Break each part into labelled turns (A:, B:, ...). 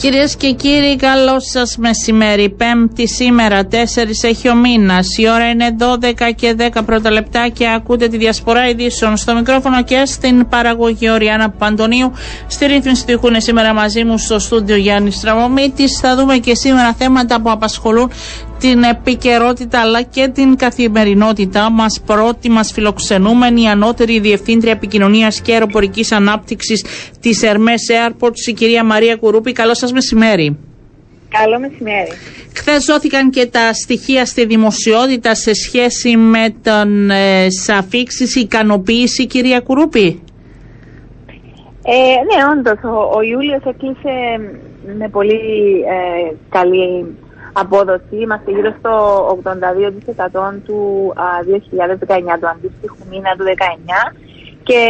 A: Κυρίες και κύριοι, καλό σας μεσημέρι. Πέμπτη σήμερα, 4 έχει ο μήνας. Η ώρα είναι 12 και 10 πρώτα λεπτά και ακούτε τη διασπορά ειδήσεων. Στο μικρόφωνο και στην παραγωγή Οριάννα Παντονίου. Στη ρύθμιση του είναι σήμερα μαζί μου στο στούντιο Γιάννη Στραμωμίτη. Θα δούμε και σήμερα θέματα που απασχολούν την επικαιρότητα αλλά και την καθημερινότητά μας. Πρώτη μας φιλοξενούμενη, η ανώτερη διευθύντρια επικοινωνίας και αεροπορικής ανάπτυξης της Hermes Airports, η κυρία Μαρία Κουρούπη. Καλό σας μεσημέρι.
B: Καλό μεσημέρι.
A: Χθες δόθηκαν και τα στοιχεία στη δημοσιότητα σε σχέση με τον ε, αφήξει ικανοποίηση, κυρία Κουρούπη.
B: Ε, ναι, όντως. Ο, ο Ιούλιος έκλεισε με πολύ ε, καλή απόδοση. Είμαστε γύρω στο 82% του 2019, του αντίστοιχου μήνα του 2019 και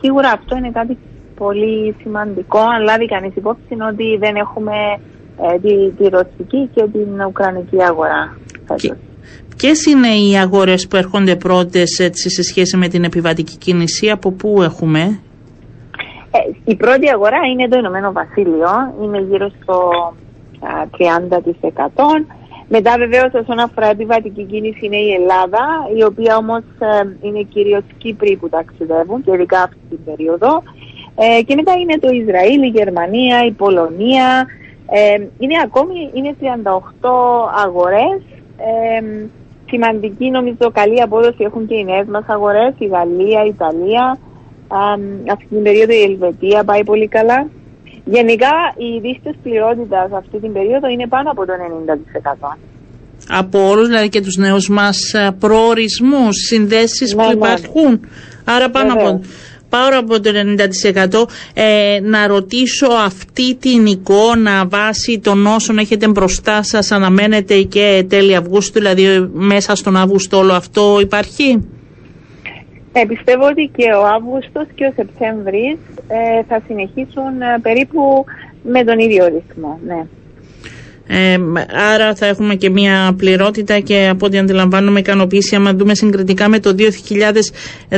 B: σίγουρα αυτό είναι κάτι πολύ σημαντικό αν λάβει κανείς υπόψη ότι δεν έχουμε ε, τη, τη ρωσική και την ουκρανική αγορά.
A: Ποιες είναι οι αγορές που έρχονται πρώτες σε σχέση με την επιβατική κίνηση, από πού έχουμε;
B: Ε, η πρώτη αγορά είναι το Ηνωμένο Βασίλειο, είναι γύρω στο 30%. Μετά βεβαίως όσον αφορά επιβατική κίνηση είναι η Ελλάδα, η οποία όμως ε, είναι κυρίως Κύπροι που ταξιδεύουν και ειδικά αυτή την περίοδο. Ε, και μετά είναι το Ισραήλ, η Γερμανία, η Πολωνία. Ε, είναι ακόμη είναι 38 αγορές. Ε, σημαντική νομίζω καλή απόδοση έχουν και οι νέες μας αγορές, η Γαλλία, η Ιταλία. αυτή την περίοδο η Ελβετία πάει πολύ καλά. Γενικά οι δείστε πληρότητας αυτή την περίοδο είναι πάνω από το 90%.
A: Από όλους δηλαδή και τους νέους μας ε, προορισμούς, συνδέσεις που ναι, ναι. υπάρχουν. Άρα πάνω από, πάνω από το 90%. Ε, να ρωτήσω αυτή την εικόνα βάσει των όσων έχετε μπροστά σας αναμένετε και τέλη Αυγούστου, δηλαδή μέσα στον Αύγουστο όλο αυτό υπάρχει;
B: Ε, πιστεύω ότι και ο Αύγουστος και ο Σεπτέμβρης ε, θα συνεχίσουν ε, περίπου με τον ίδιο ρυθμό. Ναι.
A: Ε, άρα θα έχουμε και μια πληρότητα και από ό,τι αντιλαμβάνομαι ικανοποίηση άμα δούμε συγκριτικά με το 2019.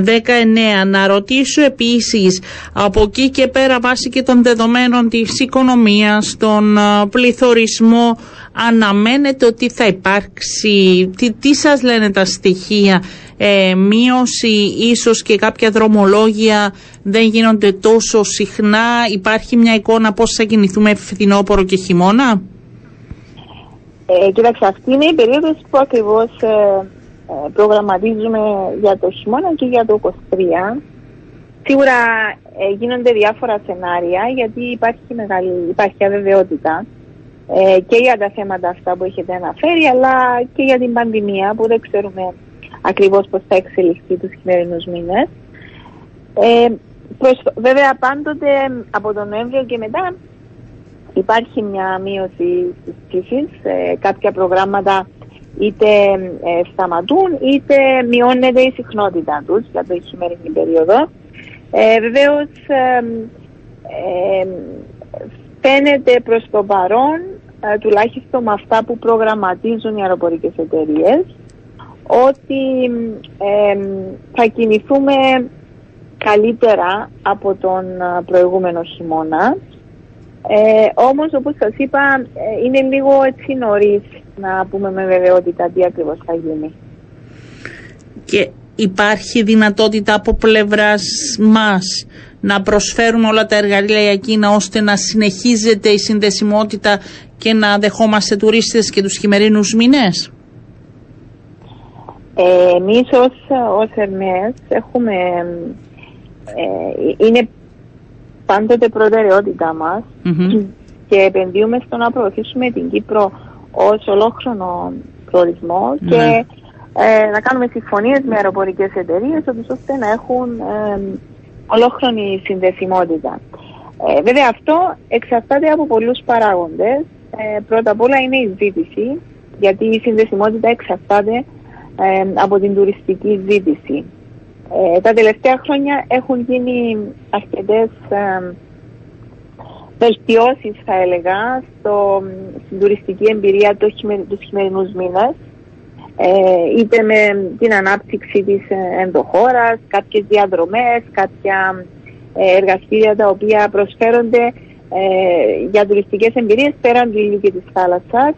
A: Να ρωτήσω επίσης από εκεί και πέρα βάσει και των δεδομένων της οικονομίας, τον πληθωρισμό αναμένετε ότι θα υπάρξει, τι, τι σας λένε τα στοιχεία ε, μείωση ίσως και κάποια δρομολόγια δεν γίνονται τόσο συχνά. Υπάρχει μια εικόνα πώς θα κινηθούμε φθινόπωρο και χειμώνα;
B: Ε, κοίταξε, αυτή είναι η περίοδος που ακριβώς ε, ε, προγραμματίζουμε για το χειμώνα και για το 23. Σίγουρα ε, γίνονται διάφορα σενάρια γιατί υπάρχει, μεγάλη, υπάρχει αβεβαιότητα ε, και για τα θέματα αυτά που έχετε αναφέρει αλλά και για την πανδημία που δεν ξέρουμε ακριβώς πώς θα εξελιχθεί τους χειμερινούς μήνες. Ε, βέβαια πάντοτε από τον Νοέμβριο και μετά υπάρχει μια μείωση της ψήφης. Ε, κάποια προγράμματα είτε ε, σταματούν είτε μειώνεται η συχνότητα τους για το χειμερινή περίοδο. Ε, βεβαίως φαίνεται προς το παρόν τουλάχιστον με αυτά που προγραμματίζουν οι αεροπορικές εταιρείες ότι θα κινηθούμε καλύτερα από τον προηγούμενο χειμώνα. Ε, όμως όπως σας είπα ε, είναι λίγο έτσι νωρίς να πούμε με βεβαιότητα τι ακριβώς θα γίνει.
A: Και υπάρχει δυνατότητα από πλευράς μας να προσφέρουμε όλα τα εργαλεία εκείνα ώστε να συνεχίζεται η συνδεσιμότητα και να δεχόμαστε τουρίστες και τους χειμερινούς μήνες;
B: Ε, Εμείς ως, Ερμές έχουμε, ε, είναι πάντοτε προτεραιότητά μας και επενδύουμε στο να προωθήσουμε την Κύπρο ως ολόχρονο προορισμό ναι. και ε, να κάνουμε συμφωνίες με αεροπορικές εταιρείες ώστε να έχουν ε, ολόχρονη συνδεσιμότητα. Ε, βέβαια αυτό εξαρτάται από πολλούς παράγοντες. Ε, πρώτα απ' όλα είναι η ζήτηση, γιατί η συνδεσιμότητα εξαρτάται ε, από την τουριστική ζήτηση. Ε, τα τελευταία χρόνια έχουν γίνει αρκετές ε, βελτιώσεις θα έλεγα στο, στην τουριστική εμπειρία του, τους χειμερινούς μήνες ε, είτε με την ανάπτυξη της ενδοχώρας, κάποιες διαδρομές, κάποια ε, εργαστήρια τα οποία προσφέρονται ε, για τουριστικές εμπειρίες πέραν του ήλιου και της θάλασσας.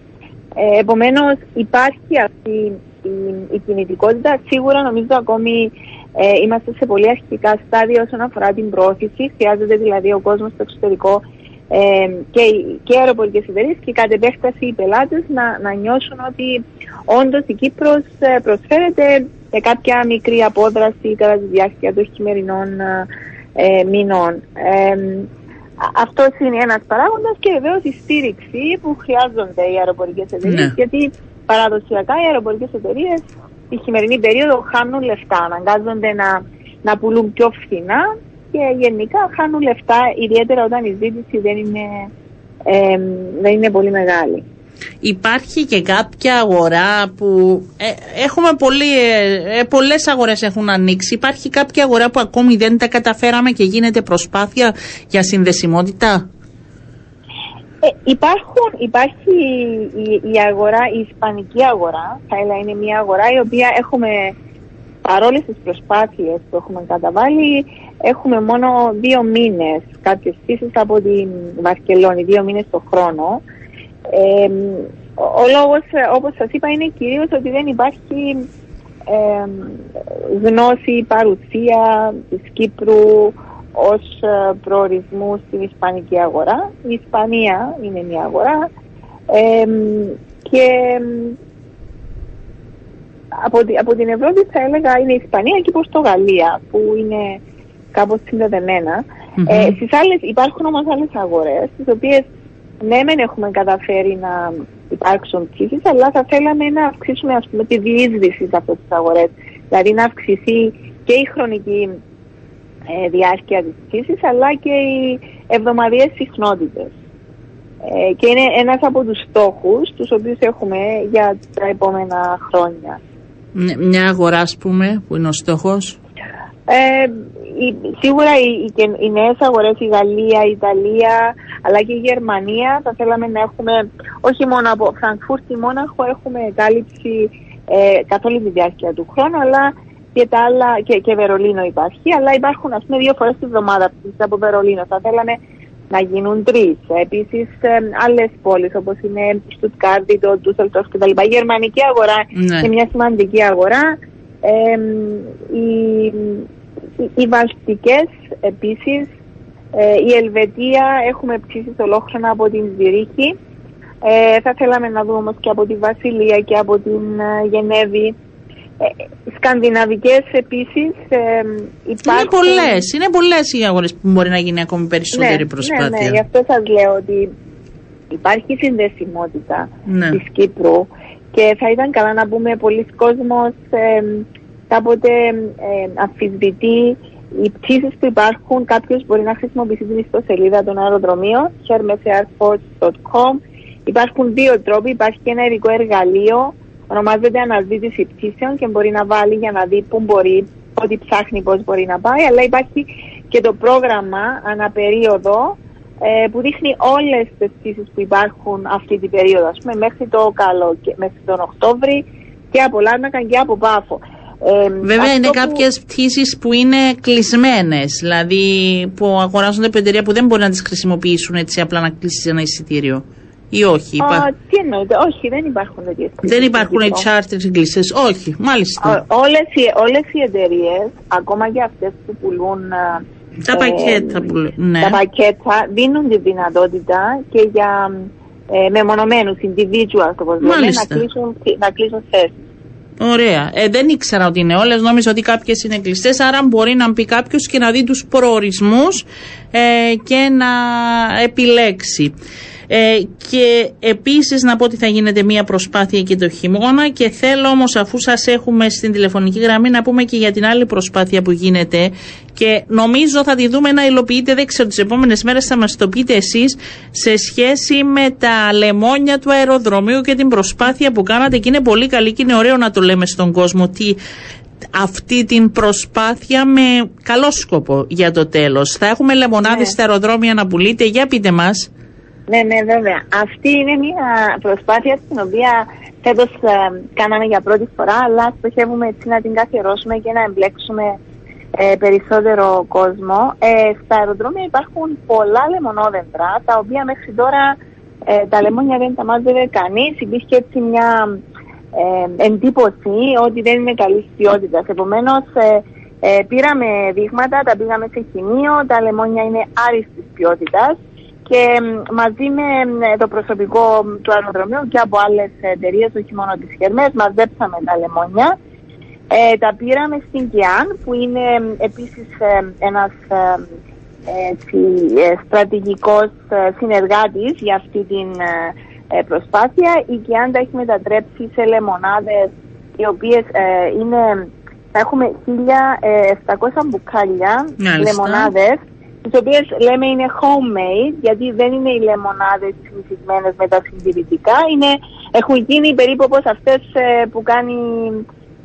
B: Ε, επομένως υπάρχει αυτή η, η, κινητικότητα. Σίγουρα νομίζω ακόμη ε, είμαστε σε πολύ αρχικά στάδια όσον αφορά την πρόθεση. Χρειάζεται δηλαδή ο κόσμος στο εξωτερικό ε, και, και αεροπορικές εταιρείες και κατ' επέκταση οι πελάτες να, να νιώσουν ότι όντως η Κύπρος ε, προσφέρεται κάποια μικρή απόδραση κατά τη διάρκεια των χειμερινών ε, μηνών. Ε, αυτό είναι ένας παράγοντας και βεβαίως η στήριξη που χρειάζονται οι αεροπορικές εταιρείες, ναι. γιατί παραδοσιακά οι αεροπορικές εταιρείες τη χειμερινή περίοδο χάνουν λεφτά, αναγκάζονται να, να πουλούν πιο φθηνά και γενικά χάνουν λεφτά, ιδιαίτερα όταν η ζήτηση δεν είναι, ε, δεν είναι πολύ μεγάλη.
A: Υπάρχει και κάποια αγορά που ε, έχουμε πολύ, ε, ε, πολλές αγορές έχουν ανοίξει. Υπάρχει κάποια αγορά που ακόμη δεν τα καταφέραμε και γίνεται προσπάθεια για συνδεσιμότητα;
B: Ε, υπάρχουν, υπάρχει η, η, αγορά, η ισπανική αγορά, θα έλεγα είναι μια αγορά η οποία έχουμε παρόλες τις προσπάθειες που έχουμε καταβάλει έχουμε μόνο δύο μήνες κάποιες φύσεις από την Βαρκελόνη, δύο μήνες το χρόνο. Ε, ο λόγος, όπως σας είπα, είναι κυρίως ότι δεν υπάρχει ε, γνώση, παρουσία της Κύπρου ως ε, προορισμού στην Ισπανική αγορά. Η Ισπανία είναι μια αγορά. Και από, από την Ευρώπη θα έλεγα είναι η Ισπανία και η Πορτογαλία που είναι κάπως Ε, στις άλλες, υπάρχουν όμως άλλες αγορές τις οποίες ναι μεν έχουμε καταφέρει να υπάρξουν πτήσεις αλλά θα θέλαμε να αυξήσουμε ας πούμε τη διείσδυση σε αυτές τις αγορές. Δηλαδή να αυξηθεί και η χρονική ε, διάρκεια της πτήσης αλλά και οι εβδομαδιαίες συχνότητες. Ε, και είναι ένας από τους στόχους τους οποίους έχουμε για τα επόμενα χρόνια.
A: Ναι, μια αγορά, ας πούμε, που είναι ο στόχος.
B: Ε, σίγουρα οι, οι, οι νέες αγορές, η Γαλλία, η Ιταλία, αλλά και η Γερμανία, θα θέλαμε να έχουμε, όχι μόνο από Φραγκφούρτη, Μόναχο, έχουμε κάλυψη ε, καθ' όλη τη διάρκεια του χρόνου, αλλά και τα άλλα, και, και Βερολίνο υπάρχει, αλλά υπάρχουν ας πούμε δύο φορές τη βδομάδα από Βερολίνο. Θα θέλαμε να γίνουν τρεις. Επίσης, ε, άλλες πόλεις όπως είναι η Στουτκάρδη, το Ντούσελτοφ κτλ. Η γερμανική αγορά ναι. είναι μια σημαντική αγορά. Ε, οι, οι, οι Βαλτικές επίσης, ε, η Ελβετία έχουμε πτήσει ολόχρονα από την Ζηρίχη. Ε, θα θέλαμε να δούμε όμως και από τη Βασιλεία και από την ε, Γενέβη ε, σκανδιναβικές επίσης ε, υπάρχουν...
A: Είναι πολλές, είναι πολλές οι αγορές που μπορεί να γίνει ακόμη περισσότερη
B: ναι,
A: προσπάθεια.
B: Ναι, ναι, γι' αυτό σας λέω ότι υπάρχει συνδεσιμότητα ναι. της Κύπρου και θα ήταν καλά να πούμε πολλοί κόσμος ε, κάποτε ε, αμφισβητεί οι πτήσεις που υπάρχουν, κάποιος μπορεί να χρησιμοποιήσει την ιστοσελίδα των αεροδρομίων, hermesairports.com. Υπάρχουν δύο τρόποι, υπάρχει και ένα ειδικό εργαλείο ονομάζεται αναζήτηση πτήσεων και μπορεί να βάλει για να δει πού μπορεί, ό,τι ψάχνει πώς μπορεί να πάει, αλλά υπάρχει και το πρόγραμμα αναπερίοδο ε, που δείχνει όλες τις πτήσεις που υπάρχουν αυτή την περίοδο, ας πούμε, μέχρι το καλό, μέχρι τον Οκτώβρη και από Λάρνακα και από Πάφο.
A: Ε, Βέβαια είναι που... κάποιες πτήσεις που είναι κλεισμένες, δηλαδή που αγοράζονται εταιρεία που δεν μπορεί να τις χρησιμοποιήσουν έτσι απλά να κλείσει ένα εισιτήριο ή όχι.
B: Υπά... τι εννοείται, όχι, δεν υπάρχουν τέτοιες
A: Δεν υπάρχουν οι charter εγκλήσει, όχι, μάλιστα.
B: Όλες οι, όλες οι εταιρείες, ακόμα και αυτές που πουλούν.
A: Τα ε, πακέτα που ναι.
B: Τα πακέτα δίνουν τη δυνατότητα και για ε, μεμονωμένους individuals, όπως λέμε, να κλείσουν, να κλείσουν θέσεις.
A: Ωραία. Ε, δεν ήξερα ότι είναι όλες. Νόμιζα ότι κάποιες είναι κλειστές. Άρα μπορεί να μπει κάποιος και να δει τους προορισμούς ε, και να επιλέξει. Ε, και επίσης να πω ότι θα γίνεται μια προσπάθεια και το χειμώνα και θέλω όμως αφού σας έχουμε στην τηλεφωνική γραμμή να πούμε και για την άλλη προσπάθεια που γίνεται και νομίζω θα τη δούμε να υλοποιείται, δεν ξέρω, τις επόμενες μέρες θα μας το πείτε εσείς σε σχέση με τα λεμόνια του αεροδρομίου και την προσπάθεια που κάνατε και είναι πολύ καλή και είναι ωραίο να το λέμε στον κόσμο ότι αυτή την προσπάθεια με καλό σκοπό για το τέλος. Θα έχουμε λεμονάδες ναι. στα αεροδρόμια να πουλείτε. Για πείτε μας.
B: Ναι, ναι, βέβαια. Αυτή είναι μια προσπάθεια στην οποία φέτος ε, κάναμε για πρώτη φορά, αλλά στοχεύουμε έτσι να την καθιερώσουμε και να εμπλέξουμε ε, περισσότερο κόσμο. Ε, στα αεροδρόμια υπάρχουν πολλά λεμονόδεντρα, τα οποία μέχρι τώρα ε, τα λεμόνια δεν τα μάζευε κανείς. Υπήρχε έτσι μια ε, εντύπωση ότι δεν είναι καλής ποιότητας. Επομένως, ε, ε, πήραμε δείγματα, τα πήγαμε σε χημείο, τα λεμόνια είναι άριστης ποιότητας και μαζί με το προσωπικό του αεροδρομίου και από άλλες εταιρείες, όχι μόνο τη Χερμέ, μαζέψαμε τα λεμόνια. Ε, τα πήραμε στην ΚΙΑΝ που είναι επίσης ένας ε, στρατηγικός συνεργάτης για αυτή την ε, προσπάθεια. Η Κιάντα έχει μετατρέψει σε λεμονάδες οι οποίες ε, είναι, θα έχουμε 1.700 μπουκάλια Μάλιστα. λεμονάδες τις οποίες λέμε είναι homemade γιατί δεν είναι οι λεμονάδες συνηθισμένες με τα συντηρητικά είναι, έχουν γίνει περίπου όπως αυτές ε, που κάνει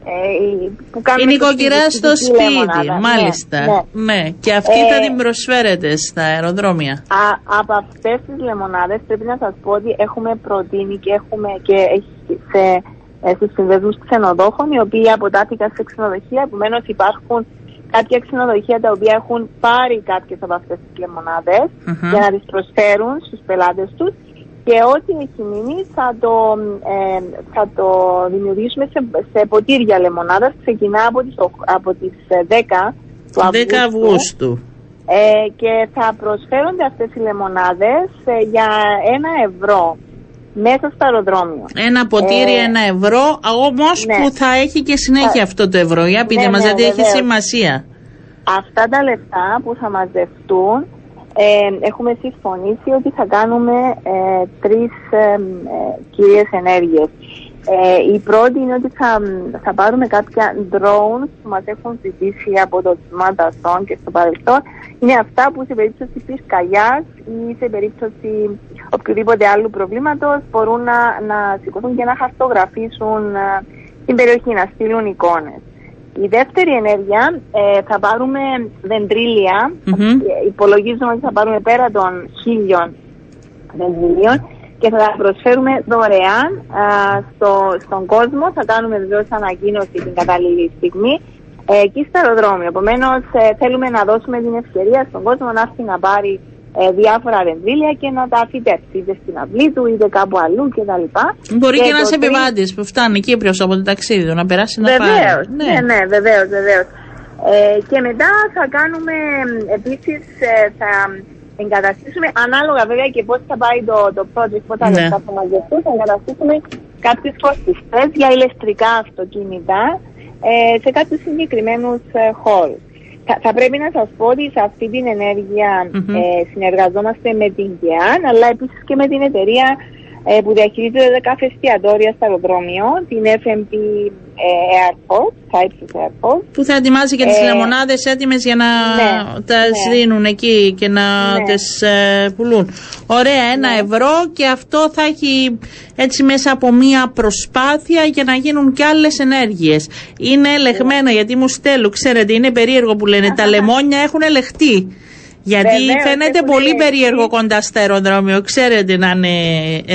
A: ε, η νοικοκυρά στο σπίτι, ναι, μάλιστα. Ναι, ναι. Και αυτή ε, θα την προσφέρετε στα αεροδρόμια.
B: Α, από αυτές τις λεμονάδες πρέπει να σας πω ότι έχουμε προτείνει και έχουμε και σε, ε, στους συνδεσμούς ξενοδόχων οι οποίοι αποτάθηκαν σε ξενοδοχεία. Επομένως υπάρχουν κάποια ξενοδοχεία τα οποία έχουν πάρει κάποιες από αυτές τις λεμονάδες mm-hmm. για να τις προσφέρουν στους πελάτες τους και ό,τι έχει μείνει θα το, ε, θα το δημιουργήσουμε σε, σε ποτήρια λεμονάδας. Ξεκινά από τις, από τις 10 ε, του
A: Αυγούστου. Αυγούστου.
B: Ε, και θα προσφέρονται αυτές οι λεμονάδες ε, για ένα ευρώ μέσα στο αεροδρόμιο.
A: Ένα ποτήρι, ε, ένα ευρώ, όμως ναι. που θα έχει και συνέχεια αυτό το ευρώ. Για πείτε ναι, μας, ναι, γιατί έχει σημασία.
B: Αυτά τα λεφτά που θα μαζευτούν ε, έχουμε συμφωνήσει ότι θα κάνουμε ε, τρεις ε, ε, κυρίες ενέργειες. Ε, η πρώτη είναι ότι θα, θα πάρουμε κάποια drones που μας έχουν ζητήσει από το τμήμα δασών και στο παρελθόν. Είναι αυτά που σε περίπτωση πυρκαγιάς ή σε περίπτωση οποιοδήποτε άλλου προβλήματος μπορούν να, να σηκωθούν και να χαρτογραφήσουν ε, την περιοχή, να στείλουν εικόνες. Η δεύτερη ενέργεια ε, θα πάρουμε δεντρίλια. Υπολογίζουμε ότι θα πάρουμε πέρα των χίλιων δεντρίλιων και θα τα προσφέρουμε δωρεάν στο, στον κόσμο. Θα κάνουμε βεβαίως ανακοίνωση την κατάλληλη στιγμή ε, εκεί στο αεροδρόμιο. Επομένως, ε, θέλουμε να δώσουμε την ευκαιρία στον κόσμο να έρθει να πάρει ε, διάφορα ρεμβίλια και να τα φυτέψει είτε στην αυλή του είτε κάπου αλλού κτλ.
A: Μπορεί και, και ένα επιβάτης που φτάνει Κύπριο από το ταξίδι του να περάσει να
B: βεβαίως, πάρει. Ναι, ναι, ναι βεβαίως, βεβαίως. Ε, και μετά θα κάνουμε επίσης, ε, θα εγκαταστήσουμε, ανάλογα βέβαια και πώς θα πάει το, το project, πώ θα, ναι. θα μαζευτούν, θα εγκαταστήσουμε κάποιου φορτιστέ για ηλεκτρικά αυτοκίνητα ε, σε κάποιους συγκεκριμένους ε, χώρους. Θα, θα πρέπει να σας πω ότι σε αυτή την ενέργεια mm-hmm. ε, συνεργαζόμαστε με την ΚΕΑΝ αλλά επίσης και με την εταιρεία ε, που διαχειρίζεται κάθε εστιατόρια στο αεροδρόμιο, την FMP ε, Airport, Cyprus Airport.
A: Που θα ετοιμάσει και τις ε, λεμονάδες έτοιμες για να ναι, τα ναι. δίνουν εκεί και να ναι. τις ε, πουλούν. Ωραία, ένα ναι. ευρώ και αυτό θα έχει έτσι μέσα από μία προσπάθεια για να γίνουν και άλλες ενέργειες. Είναι ελεγμένα γιατί μου στέλνουν, ξέρετε, είναι περίεργο που λένε, τα λεμόνια έχουν ελεγχτεί. Γιατί Βεβαίως, φαίνεται πολύ περίεργο κοντά στο αεροδρόμιο, ξέρετε να είναι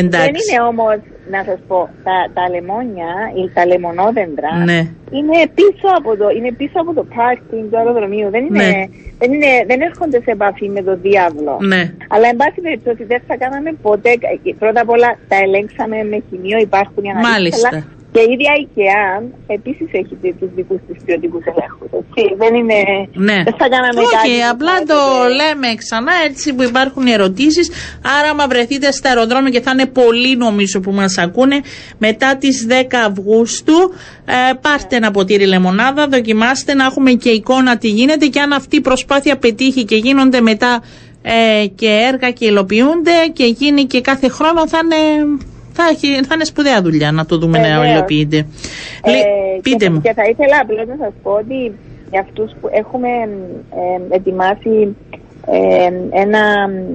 A: εντάξει.
B: Δεν είναι όμως, να σας πω, τα, τα λεμόνια ή τα λεμονόδεντρα ναι. είναι, πίσω από το, είναι πίσω από το πάρκινγκ του αεροδρομίου. Δεν, είναι, ναι. δεν, είναι, δεν έρχονται σε επαφή με το διάβλο.
A: Ναι.
B: Αλλά εν πάση περιπτώσει δεν θα κάναμε ποτέ. Πρώτα απ' όλα τα ελέγξαμε με χημείο, υπάρχουν οι αναλύσεις.
A: Μάλιστα.
B: Και η ίδια η ΚΕΑ επίσης έχει τους δικούς της ποιοτικού ελέγχους. Δεν είναι.
A: Ναι.
B: Δεν θα κάναμε
A: Όχι, κάτι απλά το λέμε ξανά έτσι που υπάρχουν ερωτήσεις. Άρα, άμα βρεθείτε στα αεροδρόμια και θα είναι πολλοί νομίζω που μας ακούνε, μετά τις 10 Αυγούστου, ε, πάρτε ένα ποτήρι λεμονάδα, δοκιμάστε να έχουμε και εικόνα τι γίνεται και αν αυτή η προσπάθεια πετύχει και γίνονται μετά ε, και έργα και υλοποιούνται και γίνει και κάθε χρόνο θα είναι, θα, έχει, θα είναι σπουδαία δουλειά να το δούμε να
B: Βεβαίως.
A: υλοποιείται.
B: Ε,
A: Λε- πείτε
B: και,
A: μου.
B: Και θα ήθελα απλώς να σας πω ότι για αυτούς που έχουμε ε, ετοιμάσει ε, ένα,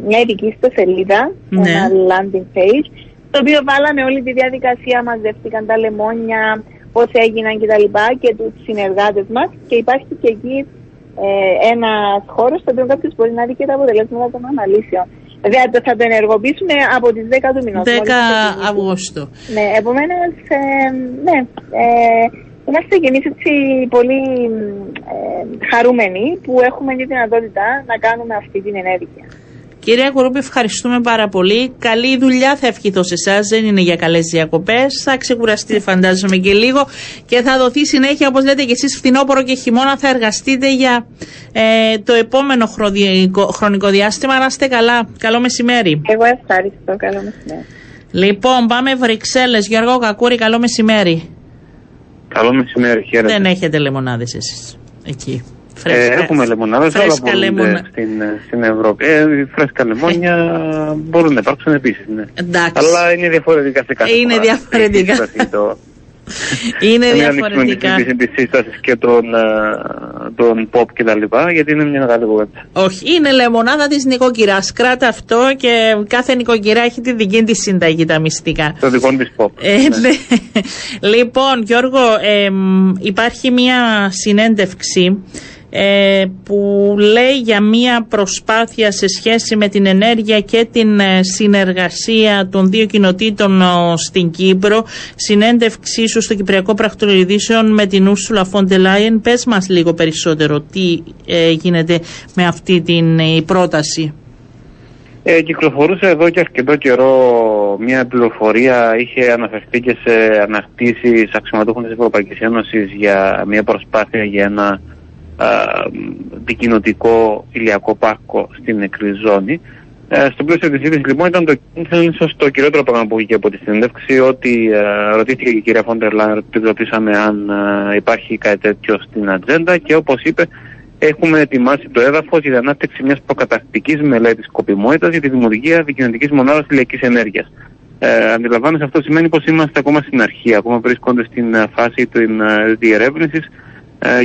B: μια ειδική ιστοσελίδα,
A: Ναι.
B: ένα landing page, το οποίο βάλαμε όλη τη διαδικασία, μαζεύτηκαν τα λεμόνια, πώς έγιναν κτλ. Και, και τους συνεργάτες μας και υπάρχει και εκεί ε, ένας χώρος στο οποίο κάποιος μπορεί να δει και τα αποτελέσματα των αναλύσεων. Βέβαια το- θα το ενεργοποιήσουμε από τις 10 του μηνός.
A: 10
B: μόλις ξεκινήσει.
A: Αυγούστου.
B: Ναι, επομένως, ε, ναι, ε, είμαστε και εμείς έτσι πολύ ε, χαρούμενοι που έχουμε τη δυνατότητα να κάνουμε αυτή την ενέργεια.
A: Κυρία Κουρούπη, ευχαριστούμε πάρα πολύ. Καλή δουλειά θα ευχηθώ σε εσάς. Δεν είναι για καλές διακοπές. Θα ξεκουραστείτε, φαντάζομαι, και λίγο και θα δοθεί συνέχεια, όπως λέτε και εσείς, φθινόπωρο και χειμώνα. Θα εργαστείτε για ε, το επόμενο χρονικό, χρονικό διάστημα. Να είστε καλά. Καλό μεσημέρι.
B: Εγώ ευχαριστώ. Καλό μεσημέρι.
A: Λοιπόν, πάμε Βρυξέλλες. Γιώργο Κακούρη, καλό μεσημέρι.
C: Καλό μεσημέρι, χαίρετε.
A: Δεν έχετε λεμονάδες εσείς εκεί.
C: Ε, έχουμε λεμονάδες, όλα
A: φρέσκα
C: μπορούν
A: λεμονα-
C: στην, ε, στην Ευρώπη. Ε, οι φρέσκα λεμόνια μπορούν να υπάρξουν επίσης, ναι.
A: Εντάξει.
C: Αλλά είναι διαφορετικά σε κάθε
A: Είναι
C: χώρα.
A: διαφορετικά.
C: Έχει σύσταση το-
A: Είναι
C: Να μην ανοίξουμε
A: διαφορετικά.
C: τις- τις σύστασεις και τον, ε, τον pop και τα λοιπά, γιατί είναι μια μεγάλη κουβέντα.
A: Όχι, είναι λεμονάδα της νοικοκυράς. Κράτα αυτό και κάθε νοικοκυρά έχει τη δική της συνταγή τα μυστικά.
C: Το δικό της pop.
A: Ε, ναι. λοιπόν, Γιώργο, εμ, υπάρχει μια συνέντευξη ε, που λέει για μια προσπάθεια σε σχέση με την ενέργεια και την ε, συνεργασία των δύο κοινοτήτων ο, στην Κύπρο. Συνέντευξή σου στο Κυπριακό Πρακτορείο Ειδήσεων με την Ούρσουλα Φόντε Λάιεν. Πες μας λίγο περισσότερο τι ε, γίνεται με αυτή την ε, πρόταση.
C: Ε, κυκλοφορούσε εδώ και αρκετό καιρό μια πληροφορία, είχε αναφερθεί και σε αναρτήσεις αξιωματούχων της Ευρωπαϊκής Ένωσης για μια προσπάθεια για ένα α, δικοινοτικό ηλιακό πάρκο στην νεκρή ζώνη. Ε, στο πλαίσιο της είδησης λοιπόν ήταν το, ήταν ίσως το κυριότερο πράγμα που βγήκε από τη συνέντευξη ότι ε, ρωτήθηκε και η κυρία Φόντερ Λάιν, την ρωτήσαμε αν ε, υπάρχει κάτι τέτοιο στην ατζέντα και όπως είπε έχουμε ετοιμάσει το έδαφος για την ανάπτυξη μιας προκαταρκτικής μελέτης σκοπιμότητας για τη δημιουργία δικαιωτικής μονάδας ηλιακής ενέργειας. Ε, αντιλαμβάνεσαι αυτό σημαίνει πως είμαστε ακόμα στην αρχή, ακόμα βρίσκονται στην ε, φάση της ε, διερεύνησης ε,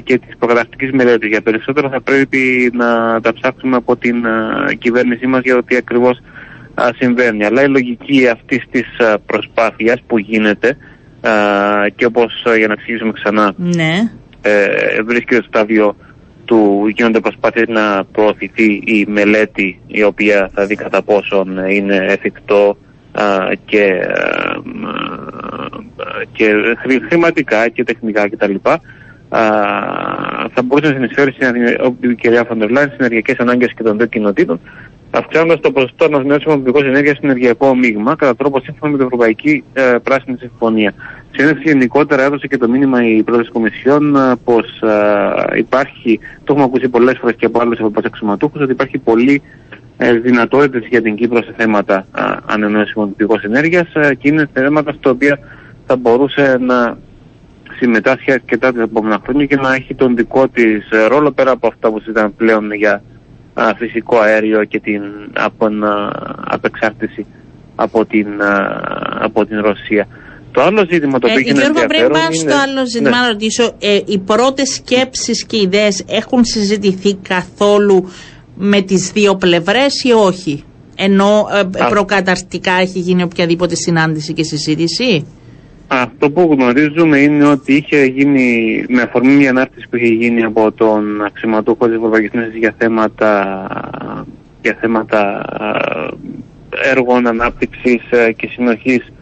C: και της προκαταρκτικής μελέτης. Για περισσότερο θα πρέπει να τα ψάξουμε από την ε, κυβέρνησή μας για το τι ακριβώς α, συμβαίνει. Αλλά η λογική αυτής της α, προσπάθειας που γίνεται α, και όπως α, για να εξηγήσουμε ξανά
A: Ναι.
C: ε, βρίσκεται στο στάδιο του γίνονται προσπάθειες να προωθηθεί η μελέτη η οποία θα δει κατά πόσον είναι εφικτό α, και, α, α, και χρη- χρηματικά και τεχνικά κτλ. Α, θα μπορούσε να συνεισφέρει στην όπως είπε η κυρία Φοντερ Λάιν, στις ενεργειακές ανάγκες και των δύο κοινοτήτων αυξάνοντας το ποσοστό ανανεώσιμων πηγών ενέργειας στην ενεργειακό μείγμα κατά τρόπο σύμφωνα με την Ευρωπαϊκή ε, Πράσινη Συμφωνία. Συνέντευξη γενικότερα έδωσε και το μήνυμα η πρόεδρος της Κομισιόν πως υπάρχει, το έχουμε ακούσει πολλές φορές και από άλλους ευρωπαίου αξιωματούχους, ότι υπάρχει πολύ ε, δυνατότητες για την Κύπρο σε θέματα α, ανανεώσιμων πηγών ενέργειας και είναι θέματα στα οποία θα μπορούσε να συμμετάσχει αρκετά τα επόμενα χρόνια και να έχει τον δικό της ρόλο πέρα από αυτά που συζητάμε πλέον για α, φυσικό αέριο και την από, α, απεξάρτηση από την, α, από την Ρωσία. Το άλλο ζήτημα το οποίο
A: Ε,
C: έχει ένα
A: Γιώργο, πριν
C: ενδιαφέρον
A: πάω στο
C: είναι-
A: άλλο ζήτημα,
C: Ναι.
A: να ρωτήσω, ε, οι πρώτες σκέψεις και ιδέες έχουν συζητηθεί καθόλου με τις δύο πλευρές ή όχι; Ενώ ε,
C: Α.
A: προκαταρτικά έχει γίνει οποιαδήποτε συνάντηση και συζήτηση;
C: Αυτό που γνωρίζουμε είναι ότι είχε γίνει με αφορμή μια ανάρτηση που είχε γίνει από τον αξιωματούχο της Ευρωπαϊκής Ένωσης για θέματα, για θέματα α, έργων ανάπτυξης ε, και συνοχής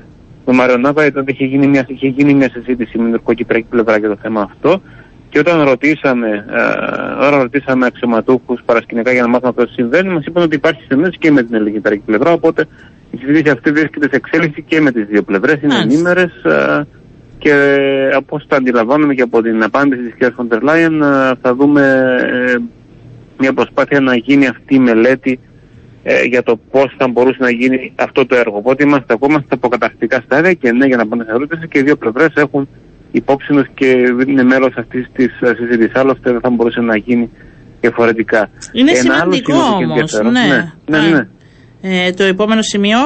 C: με Μαριονάβα ήταν ότι είχε γίνει μια, είχε γίνει μια συζήτηση με την τουρκοκυπριακή πλευρά για το θέμα αυτό. Και όταν ρωτήσαμε, ε, όταν ρωτήσαμε αξιωματούχους παρασκηνικά για να μάθουμε αυτό τι συμβαίνει, μας είπαν ότι υπάρχει συνέντευξη και με την ελληνική πλευρά, οπότε η συζήτηση αυτή βρίσκεται σε εξέλιξη και με τις δύο πλευρές, είναι
A: Μάλιστα.
C: ενήμερες ε, και από όσο το αντιλαμβάνομαι και από την απάντηση της κ. Φοντερ Λάιεν ε, θα δούμε ε, μια προσπάθεια να γίνει αυτή η μελέτη ε, για το πώς θα μπορούσε να γίνει αυτό το έργο. Οπότε είμαστε ακόμα στα αποκαταρκτικά στάδια και ναι για να πάνε σε ερώτηση και οι δύο πλευρές έχουν υπόψη τους και είναι μέρος αυτής της ε, συζήτησης. Άλλωστε δεν θα μπορούσε να γίνει διαφορετικά.
A: Είναι
C: Ένα άλλο
A: σημαντικό
C: σημείο που έχει
A: όμως.
C: ενδιαφέρον-
A: Ναι.
C: ναι, ναι, ναι.
A: Ε, το επόμενο σημείο.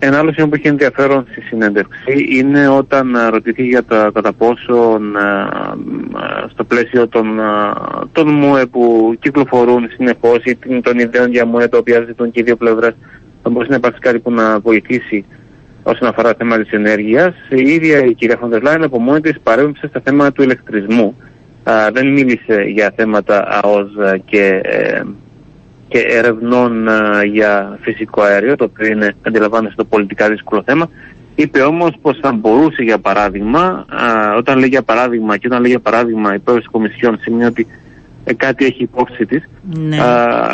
C: Ένα άλλο σημείο που έχει ενδιαφέρον στη συνέντευξη είναι όταν α, ρωτηθεί για το κατά πόσον α, α, στο πλαίσιο των, α, των ΜΟΕ που κυκλοφορούν συνεχώς ή την- των ιδέων για ΜΟΕ τα οποία ζητούν και οι δύο πλευρές θα μπορούσε να υπάρξει κάτι που να βοηθήσει όσον αφορά το θέμα της ενέργειας. Η ίδια η κυρία Φοντερ Λάιν από μόνη της παρέμβησε στα θέματα του ηλεκτρισμού. Α, δεν μίλησε για θέματα ΑΟΣ και ε, και ερευνών α, για φυσικό αέριο, το οποίο είναι, αντιλαμβάνεστε, το πολιτικά δύσκολο θέμα. Είπε όμως πως θα μπορούσε, για παράδειγμα, α, όταν λέει για παράδειγμα και όταν λέει για παράδειγμα η πρόεδρος της Κομισιόν, σημαίνει ότι ε, κάτι έχει υπόψη της,
A: Ναι.
C: α,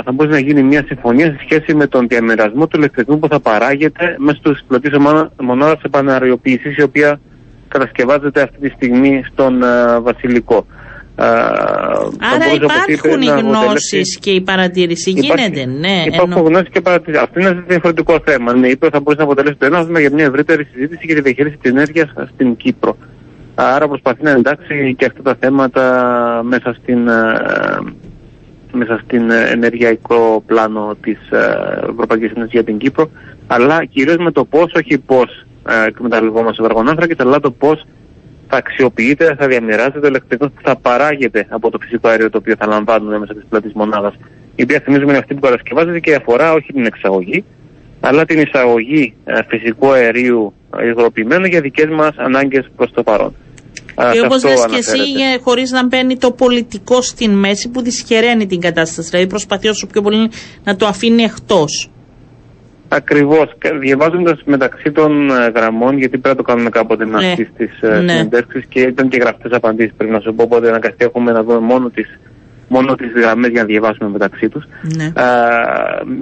C: θα μπορούσε να γίνει μια συμφωνία σε σχέση με τον διαμερασμό του ηλεκτρισμού που θα παράγεται μέσα στους πλωτής μονάδας επαναριοποίησης, η οποία κατασκευάζεται αυτή τη στιγμή στον α, Βασιλικό. Α, θα
A: Άρα
C: μπορούσε, όπως είπε,
A: υπάρχουν οι
C: να αποτελέσει-
A: γνώσει και η παρατήρηση. Γίνεται, ναι.
C: Υπάρχουν
A: Εννο-
C: γνώσει και παρατηρήσεις. Αυτό είναι ένα διαφορετικό θέμα. Ναι, είπε ότι θα μπορούσε να αποτελέσει το ένα βήμα για μια ευρύτερη συζήτηση για τη διαχείριση της ενέργειας στην Κύπρο. Άρα προσπαθεί να εντάξει και αυτά τα θέματα μέσα στην, ε, μέσα στην ε, ενεργειακό πλάνο της ε, Ευρωπαϊκής Ένωσης για την Κύπρο, αλλά κυρίως με το πώς, όχι πώς ε, εκμεταλλευόμαστε βαργονάνθρακες, αλλά το πώς θα αξιοποιείται, θα διαμοιράζεται το ηλεκτρικό που θα παράγεται από το φυσικό αέριο το οποίο θα λαμβάνουμε μέσα της πλάτη μονάδας. Η οποία θυμίζουμε είναι αυτή που κατασκευάζεται και αφορά όχι την εξαγωγή, αλλά την εισαγωγή ε, φυσικού αερίου ε, υγροποιημένου για δικές μας ανάγκες προς το παρόν. Α,
A: Και
C: σε
A: όπως
C: αυτό
A: λες και εσύ,
C: αναφέρεται.
A: χωρίς να μπαίνει το πολιτικό στην μέση που δυσχεραίνει την κατάσταση. Δηλαδή προσπαθεί όσο πιο πολύ να το αφήνει εκτός.
C: Ακριβώς. Διαβάζοντας μεταξύ των ε, γραμμών, γιατί πρέπει να το κάνουμε κάποτε να
A: Ναι.
C: αυτή τις ε,
A: Ναι.
C: συνεντεύξεις και ήταν και γραπτές απαντήσεις. Πρέπει να σου πω, οπότε αναγκαστεί έχουμε να δούμε μόνο τις μόνο τις γραμμές για να διαβάσουμε μεταξύ τους.
A: Ναι.
C: Α,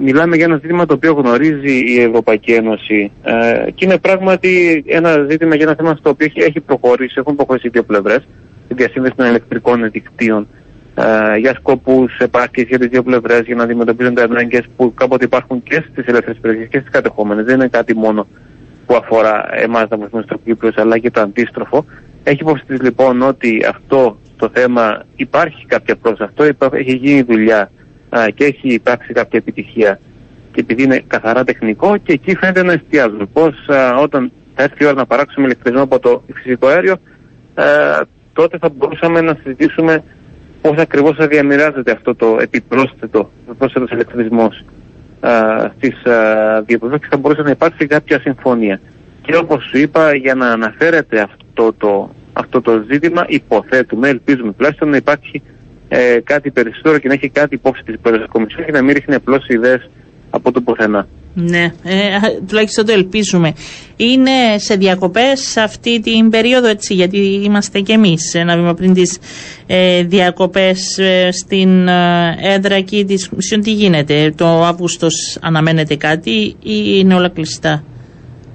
C: μιλάμε για ένα ζήτημα το οποίο γνωρίζει η Ευρωπαϊκή Ένωση ε, και είναι πράγματι ένα ζήτημα για ένα θέμα στο οποίο έχει, έχει προχωρήσει, έχουν προχωρήσει οι δύο πλευρές, τη διασύνδεση των ηλεκτρικών δικτύων ε, για σκοπούς επάρκειας για τις δύο πλευρές, για να αντιμετωπίζονται ανάγκες που κάποτε υπάρχουν και στις ελεύθερες περιοχές και στις κατεχόμενες. Δεν είναι κάτι μόνο που αφορά εμάς να βοηθούμε στο Κύπρος, αλλά και το αντίστροφο. Έχει υπόψη της, λοιπόν ότι αυτό το θέμα υπάρχει κάποια πρόοδος, αυτό υπά- έχει γίνει δουλειά α, και έχει υπάρξει κάποια επιτυχία. Και επειδή είναι καθαρά τεχνικό, και εκεί φαίνεται να εστιάζουμε. Πώς όταν θα έρθει η ώρα να παράξουμε ηλεκτρισμό από το φυσικό αέριο, α, τότε θα μπορούσαμε να συζητήσουμε πώς ακριβώς θα διαμοιράζεται αυτό το επιπρόσθετο, επιπρόσθετο ηλεκτρισμό στις διαπροσώπησει και θα μπορούσε να υπάρξει κάποια συμφωνία. Και όπως σου είπα, για να αναφέρεται αυτό το, αυτό το ζήτημα, υποθέτουμε, ελπίζουμε τουλάχιστον να υπάρχει ε, κάτι περισσότερο και να έχει κάτι υπόψη της Κομισιόν και να μην ρίχνει απλώς ιδέες από το πουθενά.
A: Ναι, ε, τουλάχιστον το ελπίζουμε. Είναι σε διακοπές αυτή την περίοδο, έτσι, γιατί είμαστε κι εμείς ένα βήμα πριν τις ε, διακοπές ε, στην ε, έδρα εκεί της Κομισιόν. Τι γίνεται, το Αύγουστος αναμένεται κάτι ή είναι όλα κλειστά;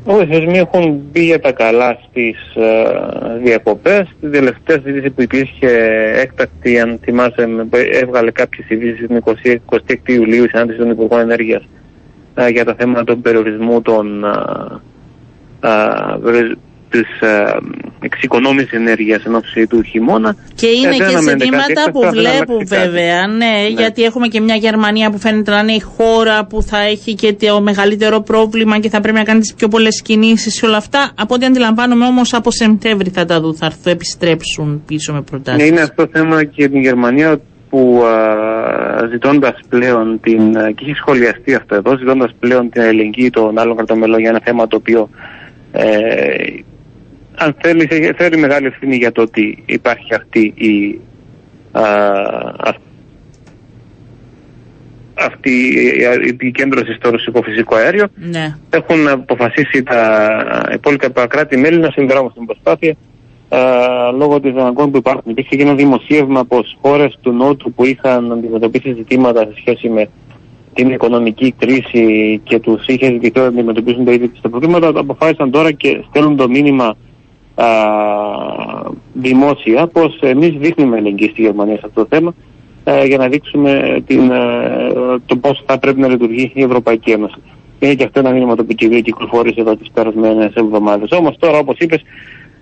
C: Όχι, οι θεσμοί έχουν μπει για τα καλά στις ε, διακοπές. Την τελευταία συζήτηση που υπήρχε έκτακτη, αν θυμάσαι, με- έβγαλε κάποιες ειδήσεις την 20 26 Ιουλίου, η συνάντηση των Υπουργών Ενέργειας για τα θέματα του περιορισμού των. της εξοικονόμησης ενέργειας εν ώψη του χειμώνα.
A: Και
C: Ε,
A: είναι
C: δεν
A: και
C: αναμένεται κάτι
A: ζητήματα
C: έκτακτο,
A: που
C: αλλά δεν
A: βλέπουν
C: αλλάξει κάτι.
A: βέβαια, ναι, γιατί έχουμε και μια Γερμανία που φαίνεται να είναι η χώρα που θα έχει και το μεγαλύτερο πρόβλημα και θα πρέπει να κάνει τις πιο πολλές κινήσεις και όλα αυτά. Από ό,τι αντιλαμβάνομαι όμως από Σεπτέμβρη θα τα δουν, θα έρθουν, επιστρέψουν πίσω με προτάσεις.
C: Ναι, είναι αυτό θέμα και για την Γερμανία που α, ζητώντας πλέον την, α, και έχει σχολιαστεί αυτό εδώ, ζητώντας πλέον την ελληνική των άλλων κρατομελών για ένα θέμα το οποίο ε, αν θέλει, έχει- φέρει μεγάλη ευθύνη για το ότι υπάρχει αυτή η α, αυ- αυτή η επικέντρωση στο ρωσικό φυσικό αέριο
A: Ναι.
C: έχουν αποφασίσει τα υπόλοιπα κράτη-μέλη να συνδράμουν στην προσπάθεια α, λόγω της αναγκών που υπάρχουν. Υπήρχε και ένα δημοσίευμα από χώρες του Νότου που είχαν αντιμετωπίσει ζητήματα σε σχέση με την οικονομική κρίση και τους είχε ζητηθεί να αντιμετωπίσουν τα ίδια τα προβλήματα. Αποφάσισαν τώρα και στέλνουν το μήνυμα α, δημόσια πως εμείς δείχνουμε ελεγγύη στη Γερμανία σε αυτό το θέμα ε, για να δείξουμε την, ε, το πώς θα πρέπει να λειτουργεί η Ευρωπαϊκή Είναι και αυτό ένα μήνυμα το οποίο κυκλοφόρησε εδώ τις περασμένες εβδομάδες. Όμως τώρα όπως είπες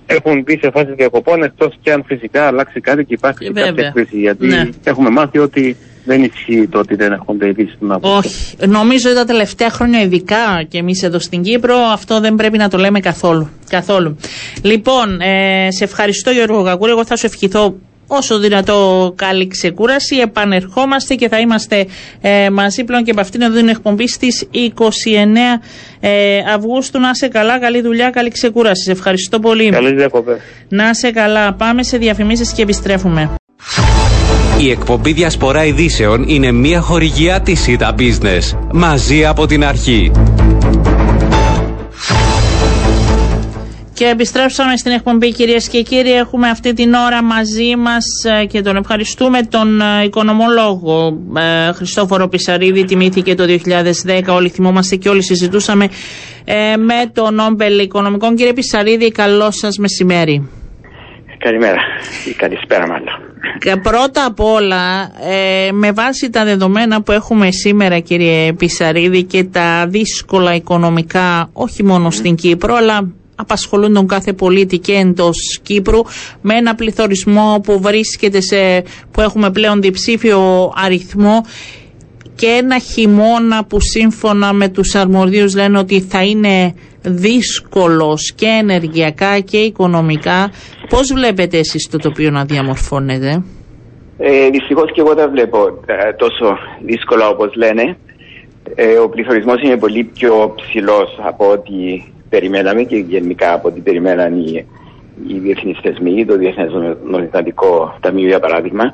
C: έχουν μπει σε φάση διακοπών εκτός και αν φυσικά αλλάξει κάτι και υπάρχει και
A: Βέβαια.
C: κάποια κρίση. Γιατί
A: Ναι.
C: έχουμε μάθει ότι δεν ισχύει το ότι δεν έχονται ειδήσεις στην άποψη.
A: Όχι. Νομίζω ότι τα τελευταία χρόνια, ειδικά και εμείς εδώ στην Κύπρο, αυτό δεν πρέπει να το λέμε καθόλου. καθόλου. Λοιπόν, ε, σε ευχαριστώ Γιώργο Γαγκούρη. Εγώ θα σου ευχηθώ όσο δυνατό καλή ξεκούραση. Επανερχόμαστε και θα είμαστε ε, μαζί πλέον και από αυτήν εδώ την εκπομπή στις 29 ε, Αυγούστου. Να είσαι καλά, καλή δουλειά, καλή ξεκούραση. Σε ευχαριστώ πολύ.
C: Καλές διακοπές.
A: Να είσαι καλά. Πάμε σε διαφημίσεις και επιστρέφουμε.
D: Η εκπομπή Διασπορά Ειδήσεων είναι μια χορηγιά της ΙΤΑ Business. Μαζί από την αρχή.
A: Και επιστρέψαμε στην εκπομπή κυρίες και κύριοι. Έχουμε αυτή την ώρα μαζί μας και τον ευχαριστούμε τον ε, οικονομολόγο ε, Χριστόφορο Πισαρίδη. Τιμήθηκε το 2010. Όλοι θυμόμαστε και όλοι συζητούσαμε ε, με τον Νόμπελ Οικονομικών. Κύριε Πισαρίδη, καλό σας μεσημέρι.
E: Καλημέρα ή καλησπέρα μάλλον.
A: Και πρώτα απ' όλα, ε, με βάση τα δεδομένα που έχουμε σήμερα κύριε Πισαρίδη και τα δύσκολα οικονομικά όχι μόνο στην Κύπρο αλλά απασχολούν τον κάθε πολίτη και εντός Κύπρου με ένα πληθωρισμό που βρίσκεται σε, που έχουμε πλέον διψήφιο αριθμό και ένα χειμώνα που σύμφωνα με τους αρμοδίους λένε ότι θα είναι δύσκολος και ενεργειακά και οικονομικά. Πώς βλέπετε εσείς το τοπίο να διαμορφώνεται;
E: Ε, Δυστυχώς και εγώ δεν βλέπω ε, τόσο δύσκολα όπως λένε. Ε, ο πληθωρισμός είναι πολύ πιο ψηλός από ό,τι περιμέναμε και γενικά από ό,τι περιμέναν οι, οι διεθνείς θεσμοί, το Διεθνές Νομισματικό Ταμείο για παράδειγμα.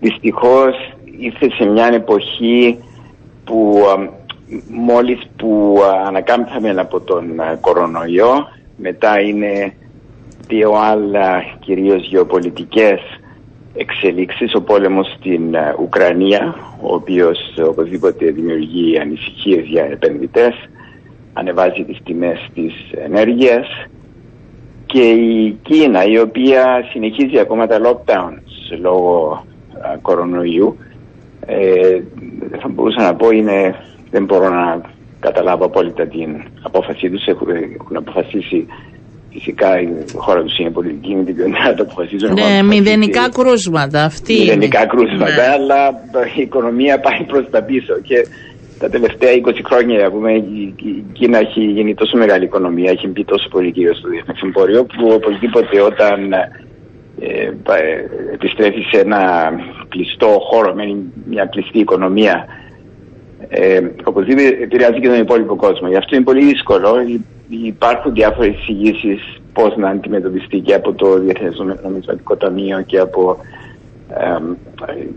E: Δυστυχώς ήρθε σε μια εποχή που α, μόλις που α, ανακάμψαμε από τον α, κορονοϊό, μετά είναι δύο άλλα κυρίως γεωπολιτικές εξελίξεις, ο πόλεμος στην ε, Ουκρανία, ο οποίος οπωσδήποτε δημιουργεί ανησυχίες για επενδυτές, ανεβάζει τις τιμές της ενέργειας και η Κίνα η οποία συνεχίζει ακόμα τα lockdowns λόγω α, κορονοϊού ε, θα μπορούσα να πω είναι, δεν μπορώ να καταλάβω απόλυτα την απόφασή τους έχουν, έχουν αποφασίσει Φυσικά η χώρα τους είναι πολιτική, με την ποιότητα να το αποφασίζουν. Έχουν
A: Ναι,
E: αποφασίσει
A: μηδενικά κρούσματα. Αυτή είναι.
E: Μηδενικά κρούσματα,
A: Ναι.
E: αλλά η οικονομία πάει προς τα πίσω και τα τελευταία 20 χρόνια πούμε, η η Κίνα έχει γίνει τόσο μεγάλη οικονομία, έχει μπει τόσο πολύ γύρω στο διεθνές εμπόριο που οπωσδήποτε όταν ε, πα- ε, επιστρέφει σε ένα κλειστό χώρο με μια κλειστή οικονομία ε, οπωσδήποτε επηρεάζει και τον υπόλοιπο κόσμο. Γι' αυτό είναι πολύ δύσκολο. Υ- Υπάρχουν διάφορες εισηγήσεις πώς να αντιμετωπιστεί και από το Διεθνές Νομισματικό Ταμείο και από εμ,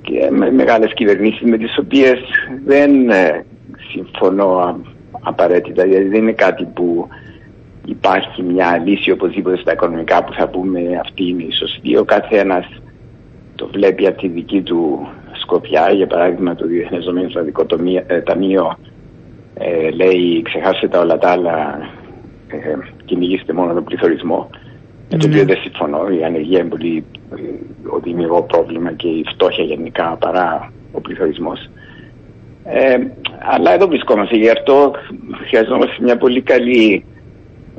E: και με, μεγάλες κυβερνήσεις με τις οποίες δεν ε, συμφωνώ α- απαραίτητα γιατί δεν είναι κάτι που υπάρχει μια λύση οπωσδήποτε στα οικονομικά που θα πούμε αυτή είναι η σωστή. Ο καθένας το βλέπει από τη δική του σκοπιά. Για παράδειγμα, το Διεθνές Νομισματικό Τομείο- ε, Ταμείο ε, λέει ξεχάστε τα όλα τα άλλα, ε, κυνηγήστε μόνο τον πληθωρισμό. Με το
A: Ναι.
E: οποίο δεν συμφωνώ. Η ανεργία είναι πολύ ε, οδυνηρό πρόβλημα και η φτώχεια γενικά παρά ο πληθωρισμός. Ε, αλλά εδώ βρισκόμαστε. Γι' αυτό χρειαζόμαστε μια πολύ καλή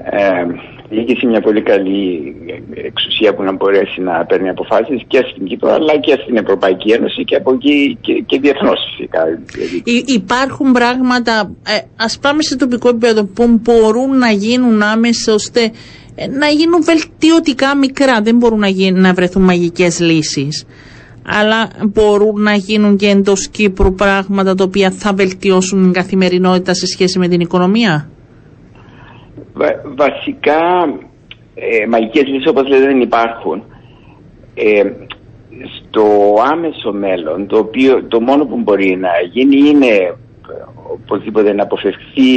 E: ε, διοίκηση, μια πολύ καλή εξουσία που να μπορέσει να παίρνει αποφάσεις και στην Κύπρο αλλά και στην Ευρωπαϊκή Ένωση και από εκεί και, και διεθνώς φυσικά. Δηλαδή,
A: Υ- υπάρχουν πράγματα, ε, ας πάμε σε τοπικό επίπεδο που μπορούν να γίνουν άμεσα ώστε ε, να γίνουν βελτιωτικά μικρά. Δεν μπορούν να, γίνουν, να βρεθούν μαγικές λύσεις. Αλλά μπορούν να γίνουν και εντός Κύπρου πράγματα τα οποία θα βελτιώσουν την καθημερινότητα σε σχέση με την οικονομία.
E: Βα- βασικά ε, μαγικές λύσεις όπως λέτε δεν υπάρχουν. Ε, στο άμεσο μέλλον το, οποίο, το μόνο που μπορεί να γίνει είναι ε, οπωσδήποτε να αποφευχθεί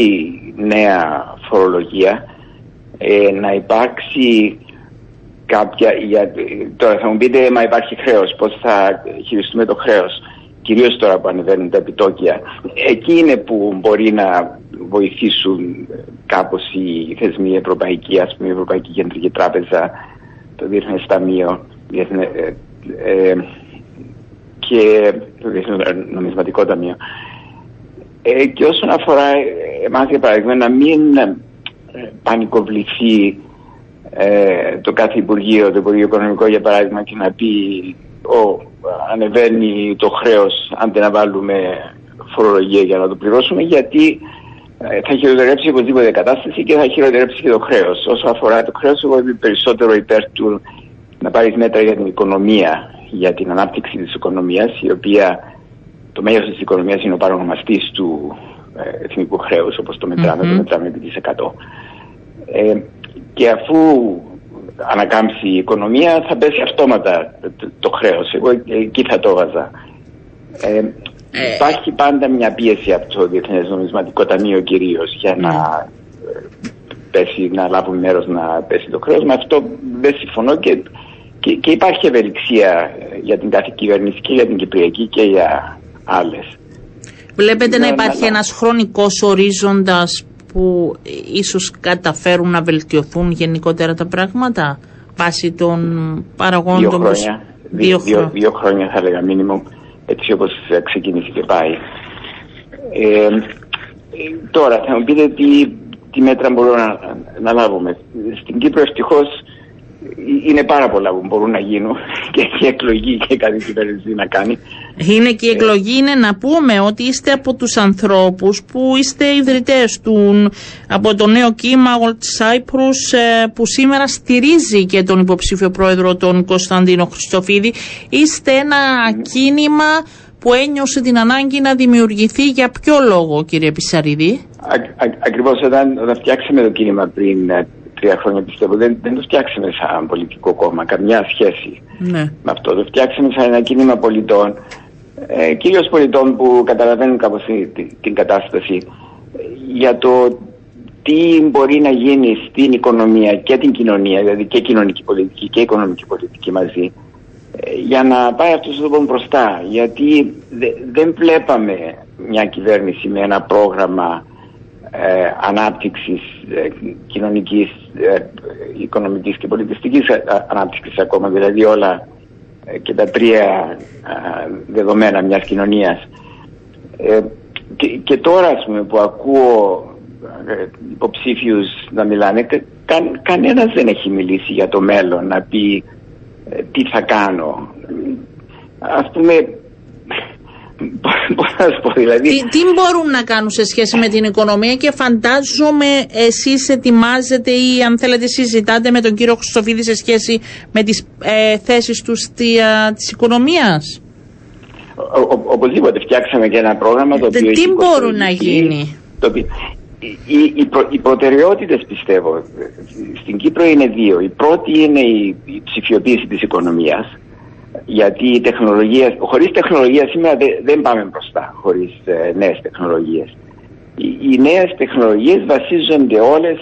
E: νέα φορολογία ε, να υπάρξει κάποια για, τώρα θα μου πείτε μα υπάρχει χρέος πώς θα χειριστούμε το χρέος κυρίως τώρα που ανεβαίνουν τα επιτόκια. Εκεί είναι που μπορεί να βοηθήσουν κάπως οι θεσμοί ευρωπαϊκοί ας πούμε η Ευρωπαϊκή Κεντρική Τράπεζα το Διεθνές Ταμείο Διεθνέ, ε, ε, και το Διεθνές Νομισματικό Ταμείο. Ε, και όσον αφορά εμάς για παράδειγμα να μην ε, πανικοβληθεί ε, το κάθε Υπουργείο, το Υπουργείο Οικονομικό για παράδειγμα και να πει ο, ανεβαίνει το χρέος αν δεν βάλουμε φορολογία για να το πληρώσουμε γιατί ε, θα χειροτερέψει οπωσδήποτε η κατάσταση και θα χειροτερέψει και το χρέος. Όσο αφορά το χρέος, εγώ είμαι περισσότερο υπέρ του να πάρεις μέτρα για την οικονομία, για την ανάπτυξη της οικονομίας, η οποία το μέγεθος της οικονομίας είναι ο παρονομαστής του ε, εθνικού χρέους, όπως το μετράμε, mm-hmm. το μετράμε επί ε, και αφού ανακάμψει η οικονομία θα πέσει αυτόματα το, το χρέος. Εγώ εκεί θα το έβαζα. Ε, ε, υπάρχει πάντα μια πίεση από το Διεθνές Νομισματικό Ταμείο κυρίως για να ναι. πέσει, να λάβουν μέρος να πέσει το χρέος. Με αυτό δεν συμφωνώ και, και, και υπάρχει ευελιξία για την κάθε κυβέρνηση και για την Κυπριακή και για άλλες.
A: Βλέπετε να υπάρχει ένας χρονικός ορίζοντας που ίσως καταφέρουν να βελτιωθούν γενικότερα τα πράγματα βάσει των παραγόντων
E: δύο χρόνια, δύο, δύο, δύο, χρόνια θα έλεγα μήνυμο έτσι όπως ξεκίνησε και πάει. Ε, τώρα θα μου πείτε τι, τι μέτρα μπορούμε να, να λάβουμε. Στην Κύπρο ευτυχώς είναι πάρα πολλά που μπορούν να γίνουν και η εκλογή και κάτι κυβέρνηση να κάνει.
A: Είναι και η εκλογή είναι να πούμε ότι είστε από τους ανθρώπους που είστε ιδρυτές του από το νέο κύμα Old Cyprus ε, που σήμερα στηρίζει και τον υποψήφιο πρόεδρο τον Κωνσταντίνο Χριστοφίδη. Είστε ένα κίνημα που ένιωσε την ανάγκη να δημιουργηθεί για ποιο λόγο κύριε Πισαρίδη;
E: Ακριβώς όταν, όταν φτιάξαμε το κίνημα πριν ε, τρία χρόνια πιστεύω δεν, δεν το φτιάξαμε σαν πολιτικό κόμμα, καμιά σχέση ναι. με αυτό. Το φτιάξαμε σαν ένα κίνημα πολιτών, ε, κυρίως πολιτών που καταλαβαίνουν κάπως την, την κατάσταση για το τι μπορεί να γίνει στην οικονομία και την κοινωνία, δηλαδή και κοινωνική πολιτική και οικονομική πολιτική μαζί, ε, για να πάει αυτός το δρόμος μπροστά. Γιατί δεν βλέπαμε μια κυβέρνηση με ένα πρόγραμμα ε, ανάπτυξης ε, κοινωνικής, ε, οικονομικής και πολιτιστικής ε, ανάπτυξης ακόμα, δηλαδή όλα ε, και τα τρία δεδομένα μιας κοινωνίας. Και, και, τώρα ας πούμε, που ακούω υποψήφιους να μιλάνε, κα, κανένας δεν έχει μιλήσει για το μέλλον, να πει τι θα κάνω. Ας πούμε
A: δηλαδή. Τι, τι μπορούν να κάνουν σε σχέση με την οικονομία και φαντάζομαι εσείς ετοιμάζετε ή αν θέλετε συζητάτε με τον κύριο Χρυστοφίδη σε σχέση με τις ε, θέσεις του της οικονομίας;
E: Οπωσδήποτε φτιάξαμε και ένα πρόγραμμα το οποίο...
A: Τι μπορούν να γίνει;
E: Το οποίο, οι, οι, προ, οι προτεραιότητες πιστεύω στην Κύπρο είναι δύο. Η πρώτη είναι η, η ψηφιοποίηση της οικονομίας γιατί η τεχνολογία, χωρίς τεχνολογία σήμερα δεν πάμε μπροστά χωρίς ε, νέες τεχνολογίες. Οι, οι νέες τεχνολογίες βασίζονται όλες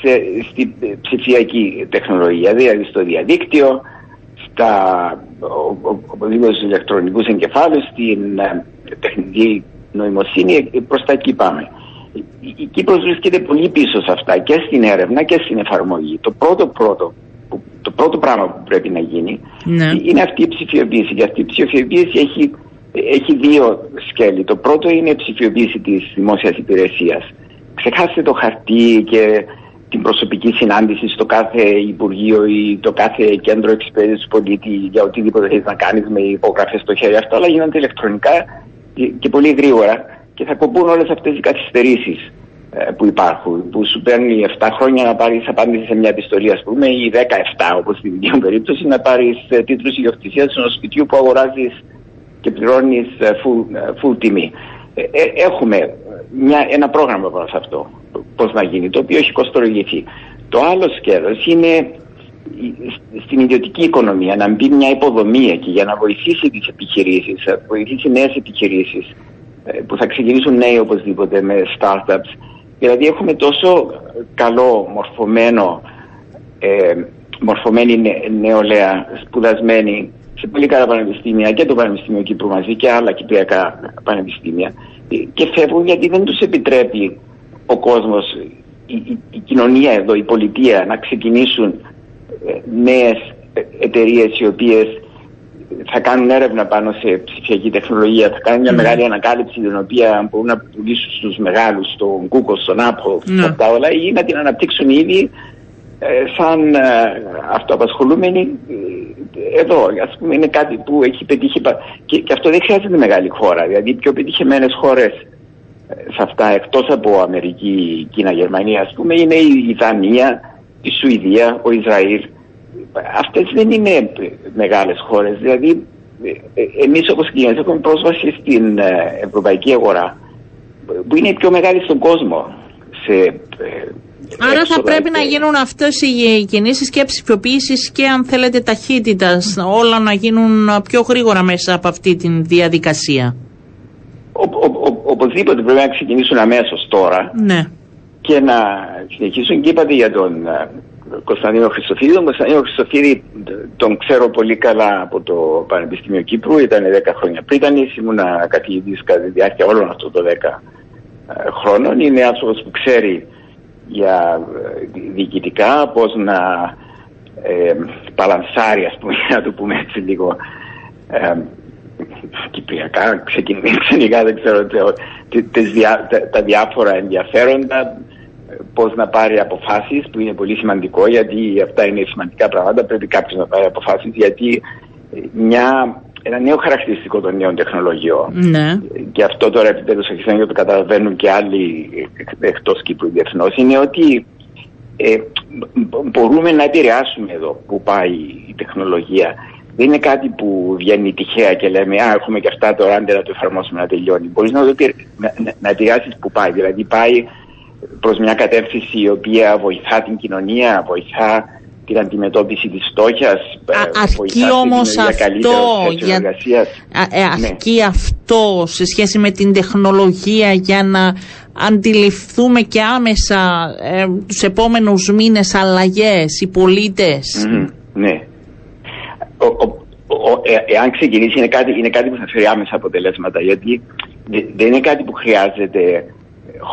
E: σε, στη ψηφιακή τεχνολογία, δηλαδή στο διαδίκτυο, στα οπωσδήποτε στους ηλεκτρονικούς εγκεφάλους, στην ε, τεχνική νοημοσύνη, ε, προς τα εκεί πάμε. Η, η Κύπρος βρίσκεται πολύ πίσω σε αυτά και στην έρευνα και στην εφαρμογή. Το πρώτο πρώτο το πρώτο πράγμα που πρέπει να γίνει ναι. είναι αυτή η ψηφιοποίηση. Και αυτή η ψηφιοποίηση έχει, έχει δύο σκέλη. Το πρώτο είναι η ψηφιοποίηση της δημόσιας υπηρεσίας. Ξεχάστε το χαρτί και την προσωπική συνάντηση στο κάθε Υπουργείο ή το κάθε κέντρο εξυπηρέτησης του πολίτη για οτιδήποτε θέλεις να κάνεις με υπογραφές στο χέρι. Αυτά όλα γίνονται ηλεκτρονικά και πολύ γρήγορα και θα κοπούν όλες αυτές οι καθυστερήσεις. Ε, που υπάρχουν, που σου παίρνει 7 χρόνια να πάρεις απάντηση σε μια επιστολή, ας πούμε, ή 17, όπως στην δική μου περίπτωση, να πάρεις ε, τίτλους ιδιοκτησίας ενός σπιτιού που αγοράζεις και πληρώνεις ε, full, full τιμή. έχουμε μια, ένα πρόγραμμα πάνω σε αυτό, πώς να γίνει, το οποίο έχει κοστολογηθεί. Το άλλο σκέλος είναι στην ιδιωτική οικονομία να μπει μια υποδομή εκεί για να βοηθήσει τις επιχειρήσεις, να βοηθήσει νέες επιχειρήσεις που θα ξεκινήσουν νέοι οπωσδήποτε με startups Δηλαδή έχουμε τόσο καλό μορφωμένο, ε, μορφωμένη νεολαία σπουδασμένη σε πολύ καλά πανεπιστήμια και το Πανεπιστήμιο Κύπρου μαζί και άλλα κυπριακά πανεπιστήμια και φεύγουν γιατί δεν τους επιτρέπει ο κόσμος, η, η, κοινωνία εδώ, η πολιτεία να ξεκινήσουν ε, νέες εταιρείες οι οποίες θα κάνουν έρευνα πάνω σε ψηφιακή τεχνολογία, θα κάνουν μια mm. μεγάλη ανακάλυψη την οποία μπορούν να πουλήσουν στους μεγάλους, στον Google, στον Apple, mm. αυτά όλα ή να την αναπτύξουν ήδη ε, σαν ε, αυτοαπασχολούμενοι ε, εδώ, ας πούμε, είναι κάτι που έχει πετύχει και, και αυτό δεν χρειάζεται μεγάλη χώρα. Δηλαδή, οι πιο πετυχημένες χώρες σε αυτά, εκτός από Αμερική, Κίνα, Γερμανία, ας πούμε, είναι η Δανία, η Σουηδία, ο Ισραήλ. Αυτές δεν είναι μεγάλες χώρες. Δηλαδή, εμείς όπως και έχουμε πρόσβαση στην ευρωπαϊκή αγορά, που είναι η πιο μεγάλη στον κόσμο. Σε,
A: Άρα θα πρέπει να γίνουν αυτές οι κινήσεις και ψηφιοποίησης και αν θέλετε ταχύτητας όλα να γίνουν πιο γρήγορα μέσα από αυτή τη διαδικασία.
E: Ο, ο, οπωσδήποτε πρέπει να ξεκινήσουν αμέσως τώρα
A: ναι.
E: και να συνεχίσουν και είπατε για τον ε, Κωνσταντίνο Χριστοφίδη. Τον Κωνσταντίνο Χριστοφίδη τον ξέρω πολύ καλά από το Πανεπιστήμιο Κύπρου, ήταν 10 χρόνια πριν, ήμουν καθηγητής κατά τη διάρκεια όλων αυτών των 10 ε, χρόνων. Είναι άνθρωπος που ξέρει για ε, διοικητικά, πώς να ε, παλανσάρει, ας πούμε, να το πούμε έτσι λίγο ε, κυπριακά, ξεκινήσει δεν ξέρω, τα, τα διάφορα ενδιαφέροντα, πώς να πάρει αποφάσεις, που είναι πολύ σημαντικό, γιατί αυτά είναι σημαντικά πράγματα, πρέπει κάποιος να πάρει αποφάσεις, γιατί μια ένα νέο χαρακτηριστικό των νέων τεχνολογιών.
A: Ναι.
E: Και αυτό τώρα επιτέλους αρχίσαν και το καταλαβαίνουν και άλλοι εκτός Κύπρου διεθνώς. Είναι ότι ε, μπορούμε να επηρεάσουμε εδώ που πάει η τεχνολογία. Δεν είναι κάτι που βγαίνει τυχαία και λέμε Α, έχουμε και αυτά τώρα, άντε να το εφαρμόσουμε να τελειώνει. Μπορείς να, να, να επηρεάσεις που πάει. Δηλαδή, πάει προς μια κατεύθυνση η οποία βοηθά την κοινωνία, βοηθά την αντιμετώπιση της φτώχειας.
A: Ε, αρκεί όμως αυτό, για... Ε, αρκεί ναι. αυτό σε σχέση με την τεχνολογία για να αντιληφθούμε και άμεσα ε, τους επόμενους μήνες αλλαγές, οι πολίτες;
E: ναι. Ο, ο, ε, εάν ξεκινήσει είναι κάτι, είναι κάτι που θα φέρει άμεσα αποτελέσματα γιατί δεν είναι κάτι που χρειάζεται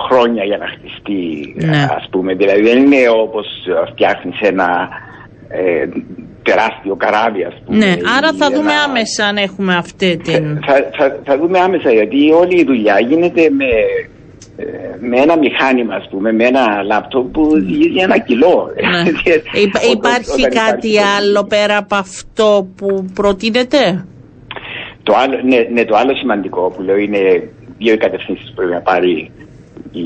E: χρόνια για να χτιστεί ναι. ας πούμε. Δηλαδή δεν είναι όπως φτιάχνεις ένα ε, τεράστιο καράβι ας πούμε.
A: Ναι, άρα θα δούμε άμεσα αν έχουμε αυτή την...
E: Θα, θα, θα, δούμε άμεσα γιατί όλη η δουλειά γίνεται με, ε, με ένα μηχάνημα ας πούμε, με ένα λάπτοπ που ζει ένα κιλό.
A: Ναι. υπάρχει κάτι άλλο πέρα από αυτό που προτείνεται;
E: Το άλλο, ναι, ναι, το άλλο σημαντικό που λέω είναι δύο κατευθύνσεις που πρέπει να πάρει η,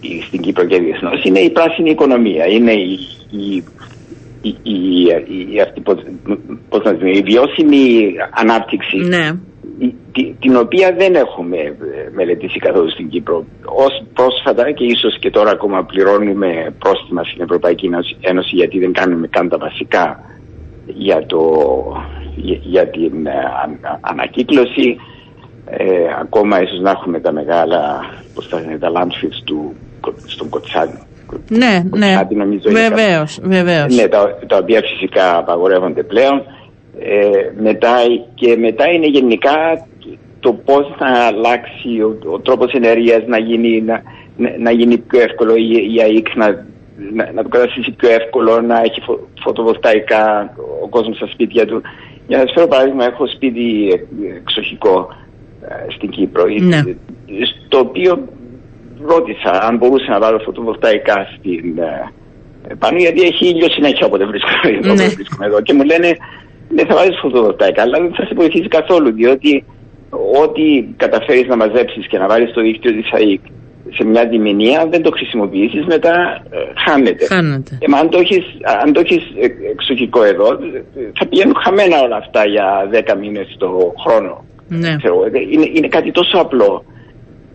E: η, στην Κύπρο και διεθνώς είναι η πράσινη οικονομία. Είναι η, η, η, η, αυτή, πώς, να η βιώσιμη ανάπτυξη
A: ναι.
E: την οποία δεν έχουμε μελετήσει καθόλου στην Κύπρο. Ως πρόσφατα και ίσως και τώρα ακόμα πληρώνουμε πρόστιμα στην Ευρωπαϊκή Ένωση γιατί δεν κάνουμε καν τα βασικά για, το, για, την ε, ανακύκλωση ε, ακόμα ίσως να έχουμε τα μεγάλα, πώς θα είναι, τα landfills του, στον Κοτσάνι.
A: Ναι, ναι, βεβαίως, βεβαίως.
E: Ναι, τα, τα οποία φυσικά απαγορεύονται πλέον. Ε, μετά, και μετά είναι γενικά το πώς θα αλλάξει ο, ο τρόπος ενέργειας να γίνει, να, να γίνει πιο εύκολο η, η ΑΕΚ να, να, να το καταστήσει πιο εύκολο να έχει φω, φωτοβολταϊκά ο κόσμος στα σπίτια του. Για να σας φέρω παράδειγμα, έχω σπίτι εξοχικό ε, στην Κύπρο,
A: ναι.
E: στο οποίο ρώτησα αν μπορούσα να βάλω φωτοβολταϊκά στην, ε, πάνω γιατί έχει ήλιο συνέχεια όποτε βρίσκομαι, ναι. βρίσκομαι εδώ και μου λένε δεν θα βάλεις φωτοβολταϊκά αλλά δεν θα σε βοηθήσει καθόλου διότι ό,τι καταφέρεις να μαζέψεις και να βάλεις το δίκτυο της ΑΕΚ σε μια διμηνία δεν το χρησιμοποιήσεις μετά ε, χάνεται.
A: χάνεται.
E: Ε, αν το έχεις, αν το έχεις εξοχικό εδώ θα πηγαίνουν χαμένα όλα αυτά για 10 μήνες το χρόνο.
A: Ναι.
E: Ξέρω, είναι, είναι κάτι τόσο απλό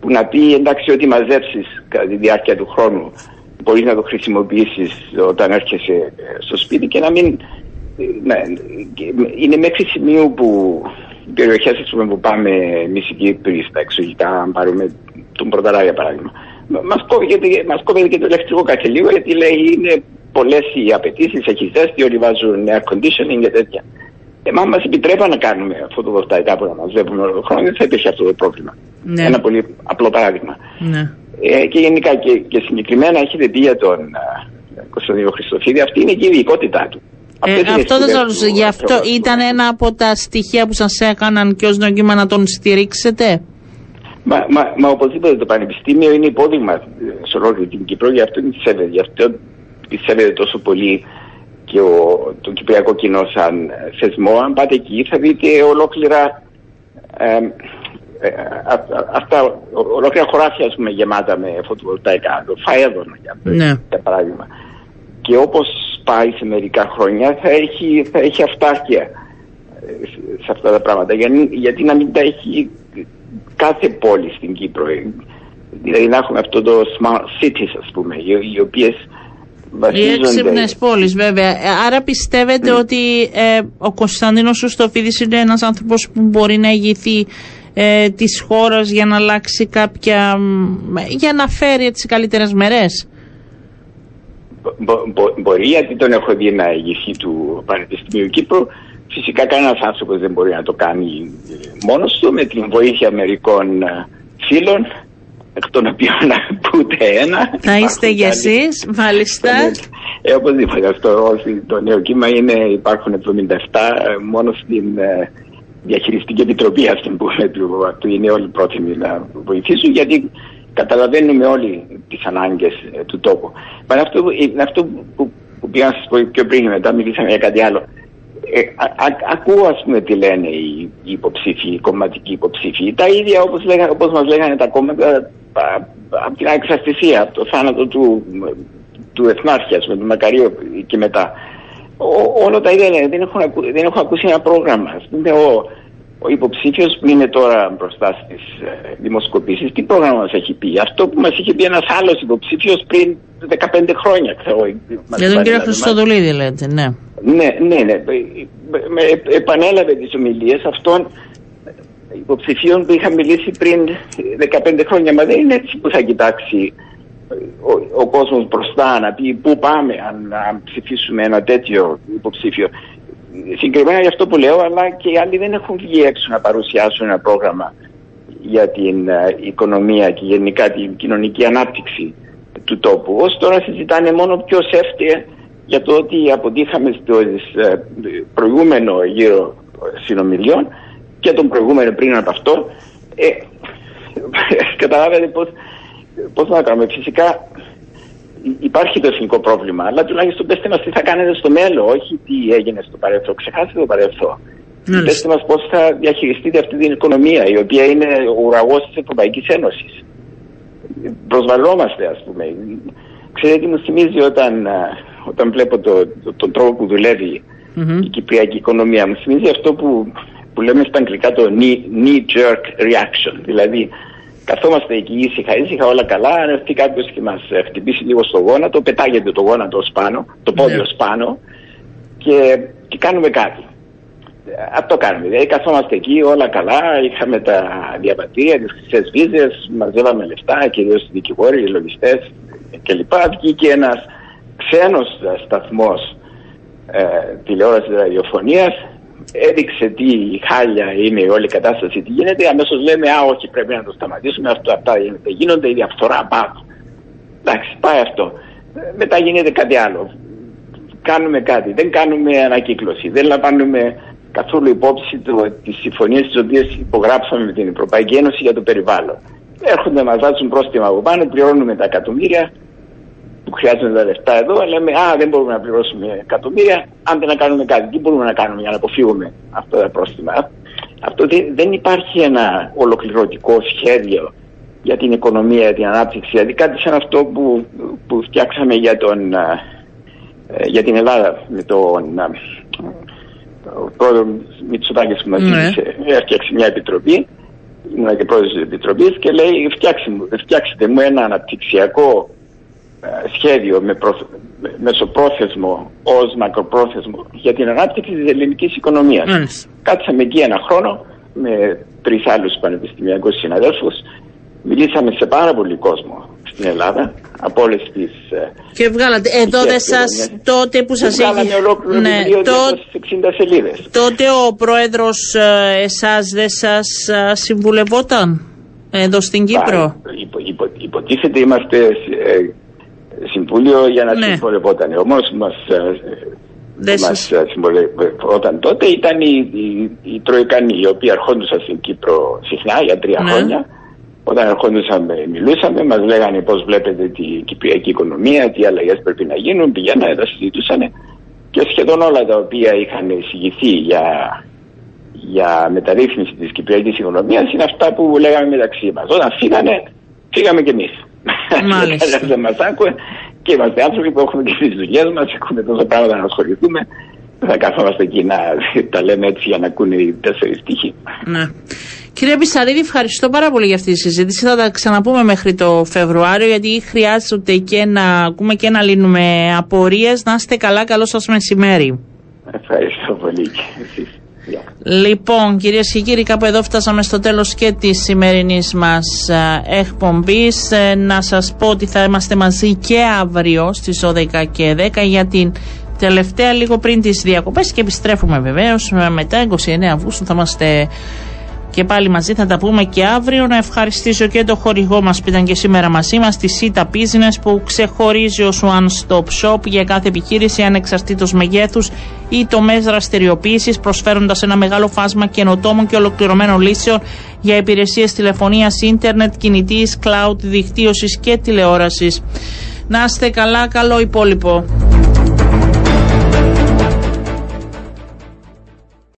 E: που να πει εντάξει ό,τι μαζέψεις κατά τη διάρκεια του χρόνου μπορείς να το χρησιμοποιήσεις όταν έρχεσαι στο σπίτι και να μην να, είναι μέχρι σημείο που οι περιοχές που πάμε εμείς οι Κύπροι στα εξωγικά αν πάρουμε τον Πρωταρά για παράδειγμα μας κόβει, μας κόβει και το ηλεκτρικό κάθε λίγο γιατί λέει είναι πολλές οι απαιτήσεις, έχει ζέστη, όλοι βάζουν air conditioning και τέτοια. Εμά μα επιτρέπαν να κάνουμε φωτοβολταϊκά που να μα βλέπουν όλο τον χρόνο, δεν θα υπήρχε αυτό το πρόβλημα.
A: Ναι.
E: Ένα πολύ απλό παράδειγμα.
A: Ναι.
E: Ε, και γενικά και, και συγκεκριμένα έχετε πει για τον uh, Κωνσταντίνο Χριστοφίδη, αυτή είναι και η ειδικότητά του.
A: Ε, αυτό δεν σα Γι' αυτό ήταν ένα από τα στοιχεία που σας έκαναν και ως νόημα να τον στηρίξετε;
E: Μα, μα, μα οπωσδήποτε το Πανεπιστήμιο είναι υπόδειγμα σε ολόκληρη την Κύπρο, γι' αυτό είναι της Γι' αυτό πιστεύετε τόσο πολύ και ο, το Κυπριακό κοινό σαν θεσμό, αν πάτε εκεί θα δείτε ολόκληρα ε, ε, αυτά, ολόκληρα χωράφια πούμε, γεμάτα με φωτοβολταϊκά, το φαέδωνα για,
A: Ναι.
E: για παράδειγμα. Και όπως πάει σε μερικά χρόνια θα έχει, θα έχει αυτάρκεια ε, σε αυτά τα πράγματα. Γιατί, γιατί να μην τα έχει κάθε πόλη στην Κύπρο. Ε, Δηλαδή να έχουμε αυτό το smart cities ας πούμε, οι, οι οποίες
A: Οι
E: βασίζονται...
A: έξυπνες πόλεις, βέβαια. Ε, Άρα πιστεύετε
E: Ναι.
A: ότι ε, ο Κωνσταντίνος Σουστοφίδη είναι ένας άνθρωπος που μπορεί να ηγηθεί ε, της χώρας για να αλλάξει κάποια. μ, για να φέρει έτσι καλύτερες μερές;
E: Μπο- μπο- μπορεί γιατί τον έχω δει να ηγηθεί του Πανεπιστημίου Κύπρου. Φυσικά κανένας άνθρωπος δεν μπορεί να το κάνει ε, μόνος του με την βοήθεια μερικών ε, φίλων εκ των οποίων ούτε ένα.
A: Θα είστε
E: Υπάρχουν
A: κι
E: κι άλλοι.
A: εσείς, μάλιστα.
E: Ε, οπωσδήποτε αυτό όσοι- το νέο κύμα είναι, υπάρχουν 77 ε, μόνο στην ε, διαχειριστική επιτροπή αυτή που, του, του είναι όλοι πρόθυμοι να βοηθήσουν γιατί καταλαβαίνουμε όλοι τις ανάγκες ε, του τόπου. Μα είναι αυτό, που- είναι αυτό που, που πήγα να σας πω πιο πριν μετά μιλήσαμε για κάτι άλλο. Ε, α, α- ακούω ας πούμε τι λένε οι, οι υποψήφοι, οι κομματικοί υποψήφοι. Τα ίδια όπως, λέγα, όπως μας λέγανε τα κόμματα από την εξαρτησία, από το θάνατο του, του Εθνάρχη, ας πούμε, του Μακαρίου και μετά. Ο, όλα τα ίδια λένε. Δεν έχουν, ακού, δεν έχω ακούσει ένα πρόγραμμα. Ας πούμε, ο, ο υποψήφιος που είναι τώρα μπροστά στις ε, δημοσκοπήσεις, τι πρόγραμμα μας έχει πει; Αυτό που μας είχε πει ένας άλλος υποψήφιος πριν 15 χρόνια, ξέρω εγώ. μας
A: Για τον κύριο
E: παρέλαβε.
A: Χρυστοδουλίδη, λέτε, ναι.
E: Ναι, ναι, ναι. Με- με- επανέλαβε τις ομιλίες αυτών υποψηφίων που είχαν μιλήσει πριν 15 χρόνια. Μα δεν είναι έτσι που θα κοιτάξει ο, ο κόσμος μπροστά να πει πού πάμε αν, αν ψηφίσουμε ένα τέτοιο υποψήφιο. Συγκεκριμένα για αυτό που λέω, αλλά και οι άλλοι δεν έχουν βγει έξω να παρουσιάσουν ένα πρόγραμμα για την ε, οικονομία και γενικά την κοινωνική ανάπτυξη του τόπου. Ως τώρα συζητάνε μόνο πιο σέφτια για το ότι αποτύχαμε στο ε, προηγούμενο γύρο συνομιλιών και τον προηγούμενο πριν από αυτό. Ε, καταλάβετε πώς, πώς να κάνουμε. Φυσικά υπάρχει το εθνικό πρόβλημα, αλλά τουλάχιστον πέστε μας τι θα κάνετε στο μέλλον, όχι τι έγινε στο παρελθόν. Ξεχάστε το παρελθόν.
A: Μάλιστα.
E: Πέστε μας πώς θα διαχειριστείτε αυτή την οικονομία, η οποία είναι ο ουραγός της Ευρωπαϊκής Ένωσης. Προσβαλόμαστε, ας πούμε. Ξέρετε τι μου θυμίζει όταν, α, όταν βλέπω το, το- τον τρόπο που δουλεύει
A: Μμμ.
E: η κυπριακή οικονομία. Μου θυμίζει αυτό που, που λέμε στα αγγλικά το knee, knee jerk reaction. Δηλαδή, καθόμαστε εκεί ήσυχα, ήσυχα όλα καλά. Αν έρθει κάποιος και μας χτυπήσει λίγο στο γόνατο, πετάγεται το γόνατο ως πάνω, το πόδι
A: Ναι.
E: ως πάνω και, και κάνουμε κάτι. Ε, Αυτό κάνουμε. Δηλαδή, καθόμαστε εκεί όλα καλά. Είχαμε τα διαβατήρια, τις χρυσές βίζες, μαζεύαμε λεφτά, κυρίως οι δικηγόροι, οι λογιστές κλπ. Βγήκε ένας ξένος σταθμός ε, τηλεόρασης ραδιοφωνίας, έδειξε τι χάλια είναι η όλη κατάσταση, τι γίνεται. Αμέσως λέμε, Α, όχι, πρέπει να το σταματήσουμε. Αυτό, αυτά γίνεται. γίνονται, η διαφθορά πάνω. Εντάξει, πάει αυτό. Ε, Μετά γίνεται κάτι άλλο. Κάνουμε κάτι. Δεν κάνουμε ανακύκλωση. Δεν λαμβάνουμε καθόλου υπόψη το, τις συμφωνίες τις οποίες υπογράψαμε με την Ευρωπαϊκή Ένωση για το περιβάλλον. Έρχονται, μας βάζουν πρόστιμα από πάνω, πληρώνουμε τα εκατομμύρια που χρειάζονται τα λεφτά εδώ, λέμε Α, δεν μπορούμε να πληρώσουμε εκατομμύρια, αν δεν να κάνουμε κάτι. Τι μπορούμε να κάνουμε για να αποφύγουμε αυτά τα πρόστιμα; Αυτό δεν, δεν υπάρχει ένα ολοκληρωτικό σχέδιο για την οικονομία, για την ανάπτυξη. Δηλαδή κάτι σαν αυτό που, που φτιάξαμε για, τον, α, ε, για την Ελλάδα με τον α, ο πρόεδρος Μητσοτάκης που μας
A: Ναι.
E: ζήτησε, έφτιαξε μια επιτροπή ήμουν και πρόεδρος της επιτροπής και λέει φτιάξτε μου, φτιάξτε μου ένα αναπτυξιακό ε, σχέδιο με, προ- με- μεσοπρόθεσμο ως μακροπρόθεσμο για την ανάπτυξη της ελληνικής οικονομίας.
A: Μάλιστα.
E: Κάτσαμε εκεί ένα χρόνο με τρεις άλλους πανεπιστημιακούς συναδέλφους. Μιλήσαμε σε πάρα πολύ κόσμο στην Ελλάδα από όλες τις... ε,
A: Και βγάλατε. Εδώ δεν
E: Yes,
A: σα.
E: yes.
A: Τότε που σας
E: Βγάλαμε
A: είχε.
E: ολόκληρο
A: Ναι,
E: βιβλίο
A: το,
E: 260 σελίδες.
A: τότε ο πρόεδρος εσάς δεν σας συμβουλευόταν εδώ στην Κύπρο;
E: Α, υπο, υπο, υποτίθεται είμαστε ε, συμβούλιο για να
A: Ναι.
E: συμβολευόταν. Όμως μας, ε,
A: Δεν
E: που μας
A: σας-
E: ε, συμβολευόταν τότε ήταν οι, οι, οι Τροϊκανοί οι οποίοι αρχόντουσαν στην Κύπρο συχνά για τρία
A: Ναι.
E: χρόνια Όταν ερχόντουσαμε, μιλούσαμε, μας λέγανε πώς βλέπετε την κυπριακή οικονομία, τι αλλαγές πρέπει να γίνουν. Πηγαίνανε, τα συζητούσαν και σχεδόν όλα τα οποία είχαν εισηγηθεί για, για μεταρρύθμιση της κυπριακής οικονομίας είναι αυτά που λέγαμε μεταξύ μας. Όταν φύγανε, φύγαμε κι εμείς.
A: Μάλιστα.
E: Δεν μας άκουε και είμαστε άνθρωποι που έχουμε και τις δουλειές μας, έχουμε τόσα πράγματα να ασχοληθούμε. Δεν θα καθόμαστε εκεί να τα λέμε έτσι για να ακούνε οι τέσσερις τύχοι.
A: Ναι. Κύριε Πισαρίδη, ευχαριστώ πάρα πολύ για αυτή τη συζήτηση. Θα τα ξαναπούμε μέχρι το Φεβρουάριο, γιατί χρειάζεται και να ακούμε και να λύνουμε απορίες. Να είστε καλά, καλό σας μεσημέρι.
E: Ευχαριστώ πολύ και εσείς. Γεια.
A: Λοιπόν, κυρίες και κύριοι, κάπου εδώ φτάσαμε στο τέλος και της σημερινής μας α, εκπομπής. Ε, να σας πω ότι θα είμαστε μαζί και αύριο στις 12 και 10 για την τελευταία λίγο πριν τις διακοπές και επιστρέφουμε βεβαίως ε, μετά 29 Αυγούστου θα είμαστε και πάλι μαζί θα τα πούμε και αύριο. Να ευχαριστήσω και το χορηγό μας που ήταν και σήμερα μαζί μας, τη Sita Business που ξεχωρίζει ως One Stop Shop για κάθε επιχείρηση ανεξαρτήτως μεγέθους ή τομές δραστηριοποίησης προσφέροντας ένα μεγάλο φάσμα καινοτόμων και ολοκληρωμένων λύσεων για υπηρεσίες τηλεφωνίας, ίντερνετ, κινητής, cloud, δικτύωσης και τηλεόρασης. Να είστε καλά, καλό υπόλοιπο.